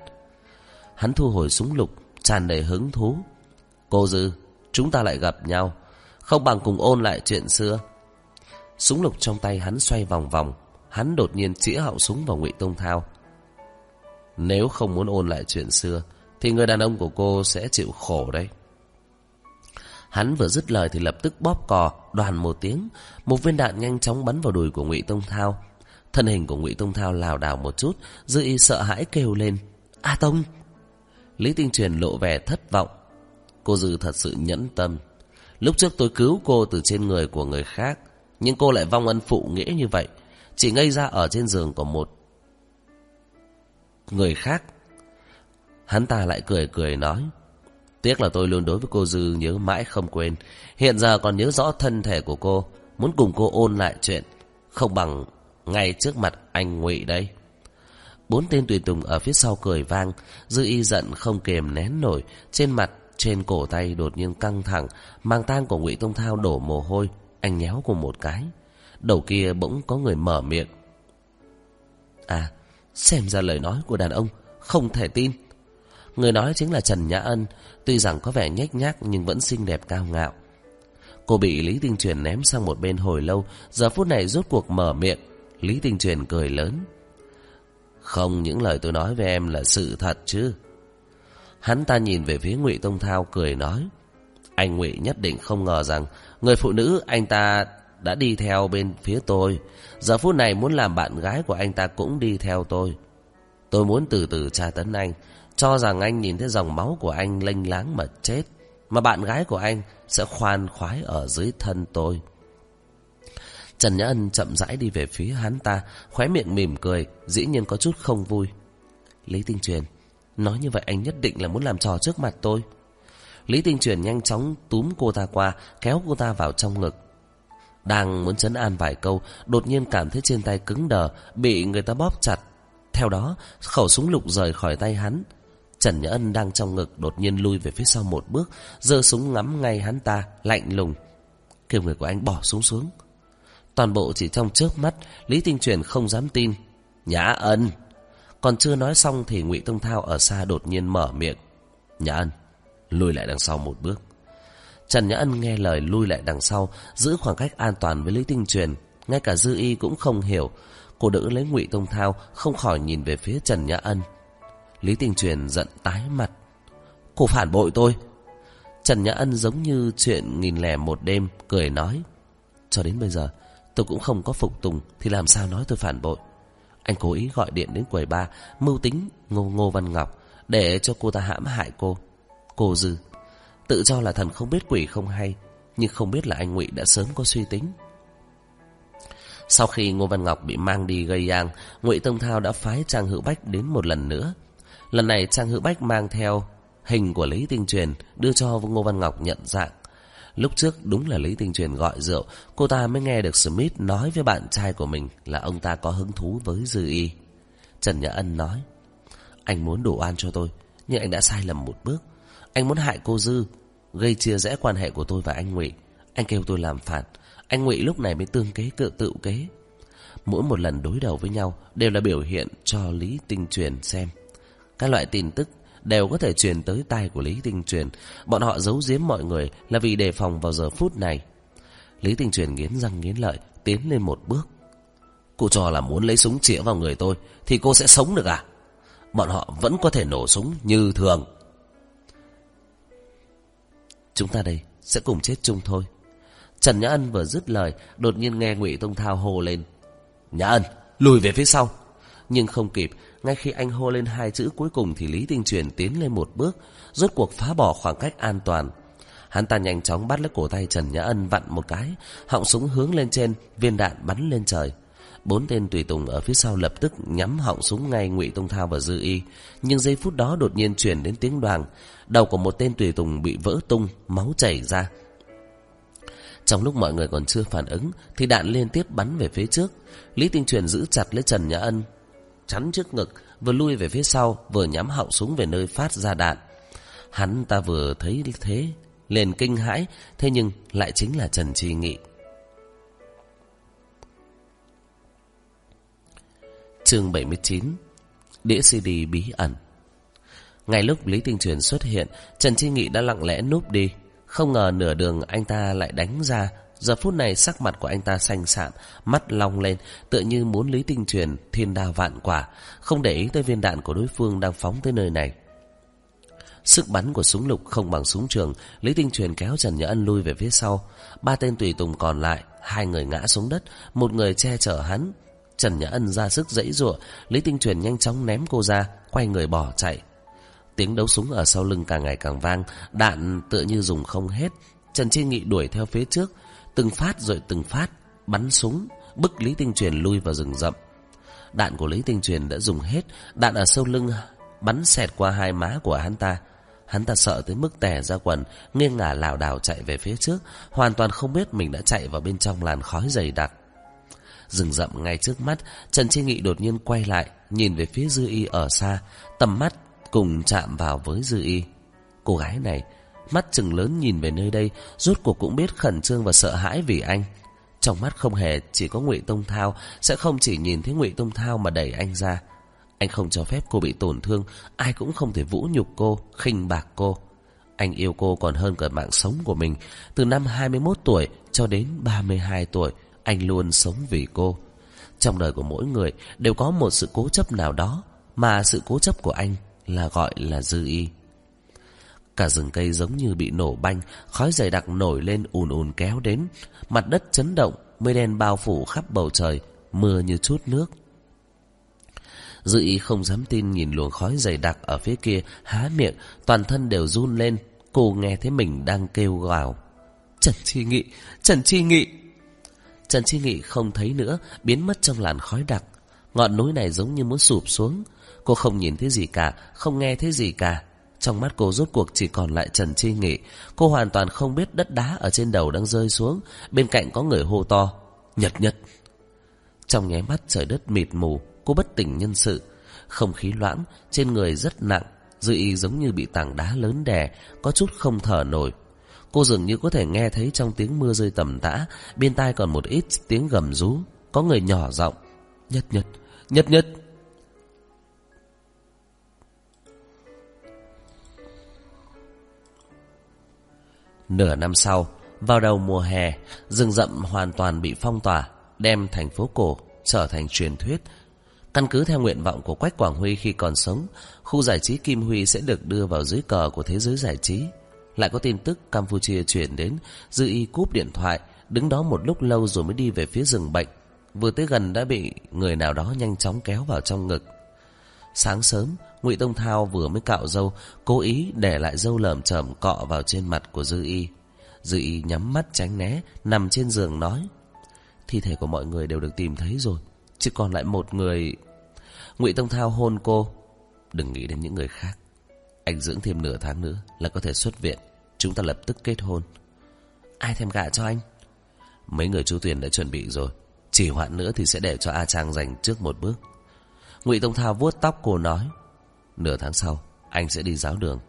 S1: Hắn thu hồi súng lục, tràn đầy hứng thú. Cô Dư, chúng ta lại gặp nhau, không bằng cùng ôn lại chuyện xưa. Súng lục trong tay hắn xoay vòng vòng, hắn đột nhiên chĩa họng súng vào Ngụy Tông Thao. Nếu không muốn ôn lại chuyện xưa, thì người đàn ông của cô sẽ chịu khổ đấy. Hắn vừa dứt lời thì lập tức bóp cò, đoàn một tiếng, một viên đạn nhanh chóng bắn vào đùi của Ngụy Tông Thao. Thân hình của Ngụy Tông Thao lảo đảo một chút, dư y sợ hãi kêu lên: "A Tông!" Lý Tinh Truyền lộ vẻ thất vọng. Cô Dư thật sự nhẫn tâm. Lúc trước tôi cứu cô từ trên người của người khác, nhưng cô lại vong ân phụ nghĩa như vậy, chỉ ngây ra ở trên giường của một người khác. Hắn ta lại cười cười nói, tiếc là tôi luôn đối với cô Dư nhớ mãi không quên, hiện giờ còn nhớ rõ thân thể của cô, muốn cùng cô ôn lại chuyện, không bằng ngay trước mặt anh ngụy đây. Bốn tên tùy tùng ở phía sau cười vang, Dư y giận không kềm nén nổi, trên mặt, trên cổ tay đột nhiên căng thẳng, mang tang của ngụy Tông Thao đổ mồ hôi, anh nhéo cùng một cái. Đầu kia bỗng có người mở miệng. À, xem ra lời nói của đàn ông, không thể tin. Người nói chính là Trần Nhã Ân, tuy rằng có vẻ nhếch nhác nhưng vẫn xinh đẹp cao ngạo. Cô bị Lý Tinh Truyền ném sang một bên hồi lâu, giờ phút này rốt cuộc mở miệng. Lý Tinh Truyền cười lớn. Không những lời tôi nói với em là sự thật chứ. Hắn ta nhìn về phía Ngụy Tông Thao cười nói. Anh Ngụy nhất định không ngờ rằng người phụ nữ anh ta đã đi theo bên phía tôi. Giờ phút này muốn làm bạn gái của anh ta cũng đi theo tôi. Tôi muốn từ từ tra tấn anh, cho rằng anh nhìn thấy dòng máu của anh lênh láng mà chết, mà bạn gái của anh sẽ khoan khoái ở dưới thân tôi. Trần Nhã Ân chậm rãi đi về phía hắn ta, khóe miệng mỉm cười, dĩ nhiên có chút không vui. Lý Tinh Truyền Nói như vậy anh nhất định là muốn làm trò trước mặt tôi. Lý Tinh Truyền nhanh chóng túm cô ta qua Kéo cô ta vào trong ngực. Đang muốn chấn an vài câu Đột nhiên cảm thấy trên tay cứng đờ Bị người ta bóp chặt. Theo đó khẩu súng lục rời khỏi tay hắn. Trần Nhã Ân đang trong ngực Đột nhiên lui về phía sau một bước giơ súng ngắm ngay hắn ta Lạnh lùng. Kêu người của anh bỏ súng xuống. Toàn bộ chỉ trong trước mắt, Lý Tinh Truyền không dám tin. Nhã Ân. Còn chưa nói xong thì ngụy Tông Thao ở xa đột nhiên mở miệng. Nhã Ân, Lùi lại đằng sau một bước. Trần Nhã Ân nghe lời lui lại đằng sau, Giữ khoảng cách an toàn với Lý Tinh Truyền. Ngay cả Dư Y cũng không hiểu. Cô đỡ lấy ngụy Tông Thao, Không khỏi nhìn về phía Trần Nhã Ân. Lý Tinh Truyền giận tái mặt. Cô phản bội tôi. Trần Nhã Ân giống như chuyện nghìn lẻ một đêm, Cười nói. Cho đến bây giờ tôi cũng không có phục tùng, Thì làm sao nói tôi phản bội? Anh cố ý gọi điện đến quầy ba Mưu tính Ngô Ngô Văn Ngọc, Để cho cô ta hãm hại cô. Cô Dư. Tự cho là thần không biết quỷ không hay, Nhưng không biết là anh ngụy đã sớm có suy tính. Sau khi Ngô Văn Ngọc bị mang đi gây giang ngụy Tông Thao đã phái Trang Hữu Bách đến một lần nữa. Lần này Trang Hữu Bách mang theo hình của Lý Tinh Truyền đưa cho Ngô Văn Ngọc nhận dạng. Lúc trước đúng là Lý Tinh Truyền gọi rượu, cô ta mới nghe được Smith nói với bạn trai của mình là ông ta có hứng thú với Dư Y. Trần Nhã Ân nói, anh muốn đổ oan cho tôi, nhưng anh đã sai lầm một bước. Anh muốn hại cô Dư, gây chia rẽ quan hệ của tôi và anh Ngụy. Anh kêu tôi làm phản, anh Ngụy lúc này mới tương kế tự tự kế. Mỗi một lần đối đầu với nhau đều là biểu hiện cho Lý Tinh Truyền xem. Các loại tin tức đều có thể truyền tới tai của Lý Tinh Truyền. Bọn họ giấu giếm mọi người là vì đề phòng vào giờ phút này. Lý Tinh Truyền nghiến răng nghiến lợi, tiến lên một bước. Cô cho là muốn lấy súng chĩa vào người tôi, thì cô sẽ sống được à? Bọn họ vẫn có thể nổ súng như thường. Chúng ta đây sẽ cùng chết chung thôi. Trần Nhã Ân vừa dứt lời, đột nhiên nghe Ngụy Tông Thao hô lên. Nhã Ân, lùi về phía sau. Nhưng không kịp, ngay khi anh hô lên hai chữ cuối cùng thì Lý Tinh Truyền tiến lên một bước, rốt cuộc phá bỏ khoảng cách an toàn. Hắn ta nhanh chóng bắt lấy cổ tay Trần Nhã Ân vặn một cái, họng súng hướng lên trên, viên đạn bắn lên trời. Bốn tên tùy tùng ở phía sau lập tức nhắm họng súng ngay Ngụy Tông Thao và Dư Y, nhưng giây phút đó đột nhiên truyền đến tiếng đoàn, đầu của một tên tùy tùng bị vỡ tung, máu chảy ra. Trong lúc mọi người còn chưa phản ứng thì đạn liên tiếp bắn về phía trước. Lý Tinh Truyền giữ chặt lấy Trần Nhã Ân, chắn trước ngực, vừa lui về phía sau, vừa nhắm họng súng về nơi phát ra đạn. Hắn ta vừa thấy thế, liền kinh hãi, thế nhưng lại chính là Trần Trì Nghị. Chương 79 Đĩa CD bí ẩn Ngay lúc Lý Tinh Truyền xuất hiện, Trần Chi Nghị đã lặng lẽ núp đi. Không ngờ nửa đường anh ta lại đánh ra Giờ phút này sắc mặt của anh ta xanh xạm, mắt long lên, tựa như muốn Lý Tinh Truyền thiên đa vạn quả, không để ý tới viên đạn của đối phương đang phóng tới nơi này. Sức bắn của súng lục không bằng súng trường, Lý Tinh Truyền kéo Trần Nhã Ân lui về phía sau. Ba tên tùy tùng còn lại, hai người ngã xuống đất, một người che chở hắn. Trần Nhã Ân ra sức dãy giụa, Lý Tinh Truyền nhanh chóng ném cô ra, quay người bỏ chạy. Tiếng đấu súng ở sau lưng càng ngày càng vang, đạn tựa như dùng không hết. Trần Chi Nghị đuổi theo phía trước, Từng phát rồi từng phát, Bắn súng, Bức Lý Tinh Truyền lui vào rừng rậm. Đạn của Lý Tinh Truyền đã dùng hết, Đạn ở sâu lưng Bắn xẹt qua hai má của hắn ta. Hắn ta sợ tới mức tè ra quần, Nghiêng ngả lảo đảo chạy về phía trước, Hoàn toàn không biết mình đã chạy vào bên trong làn khói dày đặc. Rừng rậm ngay trước mắt, Trần Chi Nghị đột nhiên quay lại, Nhìn về phía Dư Y ở xa, Tầm mắt cùng chạm vào với Dư Y. Cô gái này Mắt chừng lớn nhìn về nơi đây, Rốt cuộc cũng biết khẩn trương và sợ hãi vì anh. Trong mắt không hề chỉ có ngụy Tông Thao, Sẽ không chỉ nhìn thấy ngụy Tông Thao mà đẩy anh ra. Anh không cho phép cô bị tổn thương, Ai cũng không thể vũ nhục cô, khinh bạc cô. Anh yêu cô còn hơn cả mạng sống của mình. Từ năm 21 tuổi cho đến 32 tuổi, Anh luôn sống vì cô. Trong đời của mỗi người, đều có một sự cố chấp nào đó, Mà sự cố chấp của anh là gọi là dư y. Cả rừng cây giống như bị nổ banh, khói dày đặc nổi lên ùn ùn kéo đến. Mặt đất chấn động, mây đen bao phủ khắp bầu trời, mưa như chút nước. Dự ý không dám tin nhìn luồng khói dày đặc ở phía kia, há miệng, toàn thân đều run lên. Cô nghe thấy mình đang kêu gào. Trần Chi Nghị, Trần Chi Nghị. Trần Chi Nghị không thấy nữa, biến mất trong làn khói đặc. Ngọn núi này giống như muốn sụp xuống. Cô không nhìn thấy gì cả, không nghe thấy gì cả. Trong mắt cô rốt cuộc chỉ còn lại Trần Chi Nghị. Cô hoàn toàn không biết đất đá ở trên đầu đang rơi xuống. Bên cạnh có người hô to. Nhật nhật. Trong nháy mắt trời đất mịt mù, cô bất tỉnh nhân sự. Không khí loãng, trên người rất nặng. Dư y giống như bị tảng đá lớn đè, có chút không thở nổi. Cô dường như có thể nghe thấy trong tiếng mưa rơi tầm tã, bên tai còn một ít tiếng gầm rú. Có người nhỏ giọng nhật nhật nhật nhật Nửa năm sau, vào đầu mùa hè, rừng rậm hoàn toàn bị phong tỏa, đem thành phố cổ trở thành truyền thuyết. Căn cứ theo nguyện vọng của Quách Quảng Huy khi còn sống, khu giải trí Kim Huy sẽ được đưa vào dưới cờ của thế giới giải trí. Lại có tin tức Campuchia chuyển đến, Dư Y cúp điện thoại, đứng đó một lúc lâu rồi mới đi về phía rừng bệnh. Vừa tới gần đã bị người nào đó nhanh chóng kéo vào trong ngực. Sáng sớm, Ngụy Tông Thao vừa mới cạo râu, cố ý để lại râu lởm chởm cọ vào trên mặt của Dư Y. Dư Y nhắm mắt tránh né, nằm trên giường nói: "Thi thể của mọi người đều được tìm thấy rồi, chỉ còn lại một người." Ngụy Tông Thao hôn cô, "Đừng nghĩ đến những người khác. Anh dưỡng thêm nửa tháng nữa là có thể xuất viện, chúng ta lập tức kết hôn." "Ai thèm gả cho anh?" Mấy người chú Tuyền đã chuẩn bị rồi, chỉ hoãn nữa thì sẽ để cho A Trang giành trước một bước. Ngụy Tông Thao vuốt tóc cô nói, nửa tháng sau anh sẽ đi giáo đường.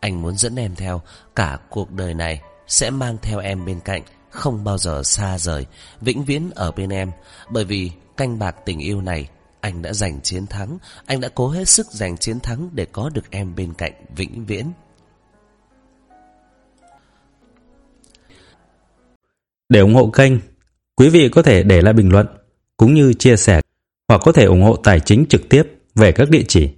S1: Anh muốn dẫn em theo cả cuộc đời này sẽ mang theo em bên cạnh, không bao giờ xa rời, vĩnh viễn ở bên em, bởi vì canh bạc tình yêu này anh đã giành chiến thắng, anh đã cố hết sức giành chiến thắng để có được em bên cạnh vĩnh viễn.
S2: Để ủng hộ kênh, quý vị có thể để lại bình luận cũng như chia sẻ hoặc có thể ủng hộ tài chính trực tiếp về các địa chỉ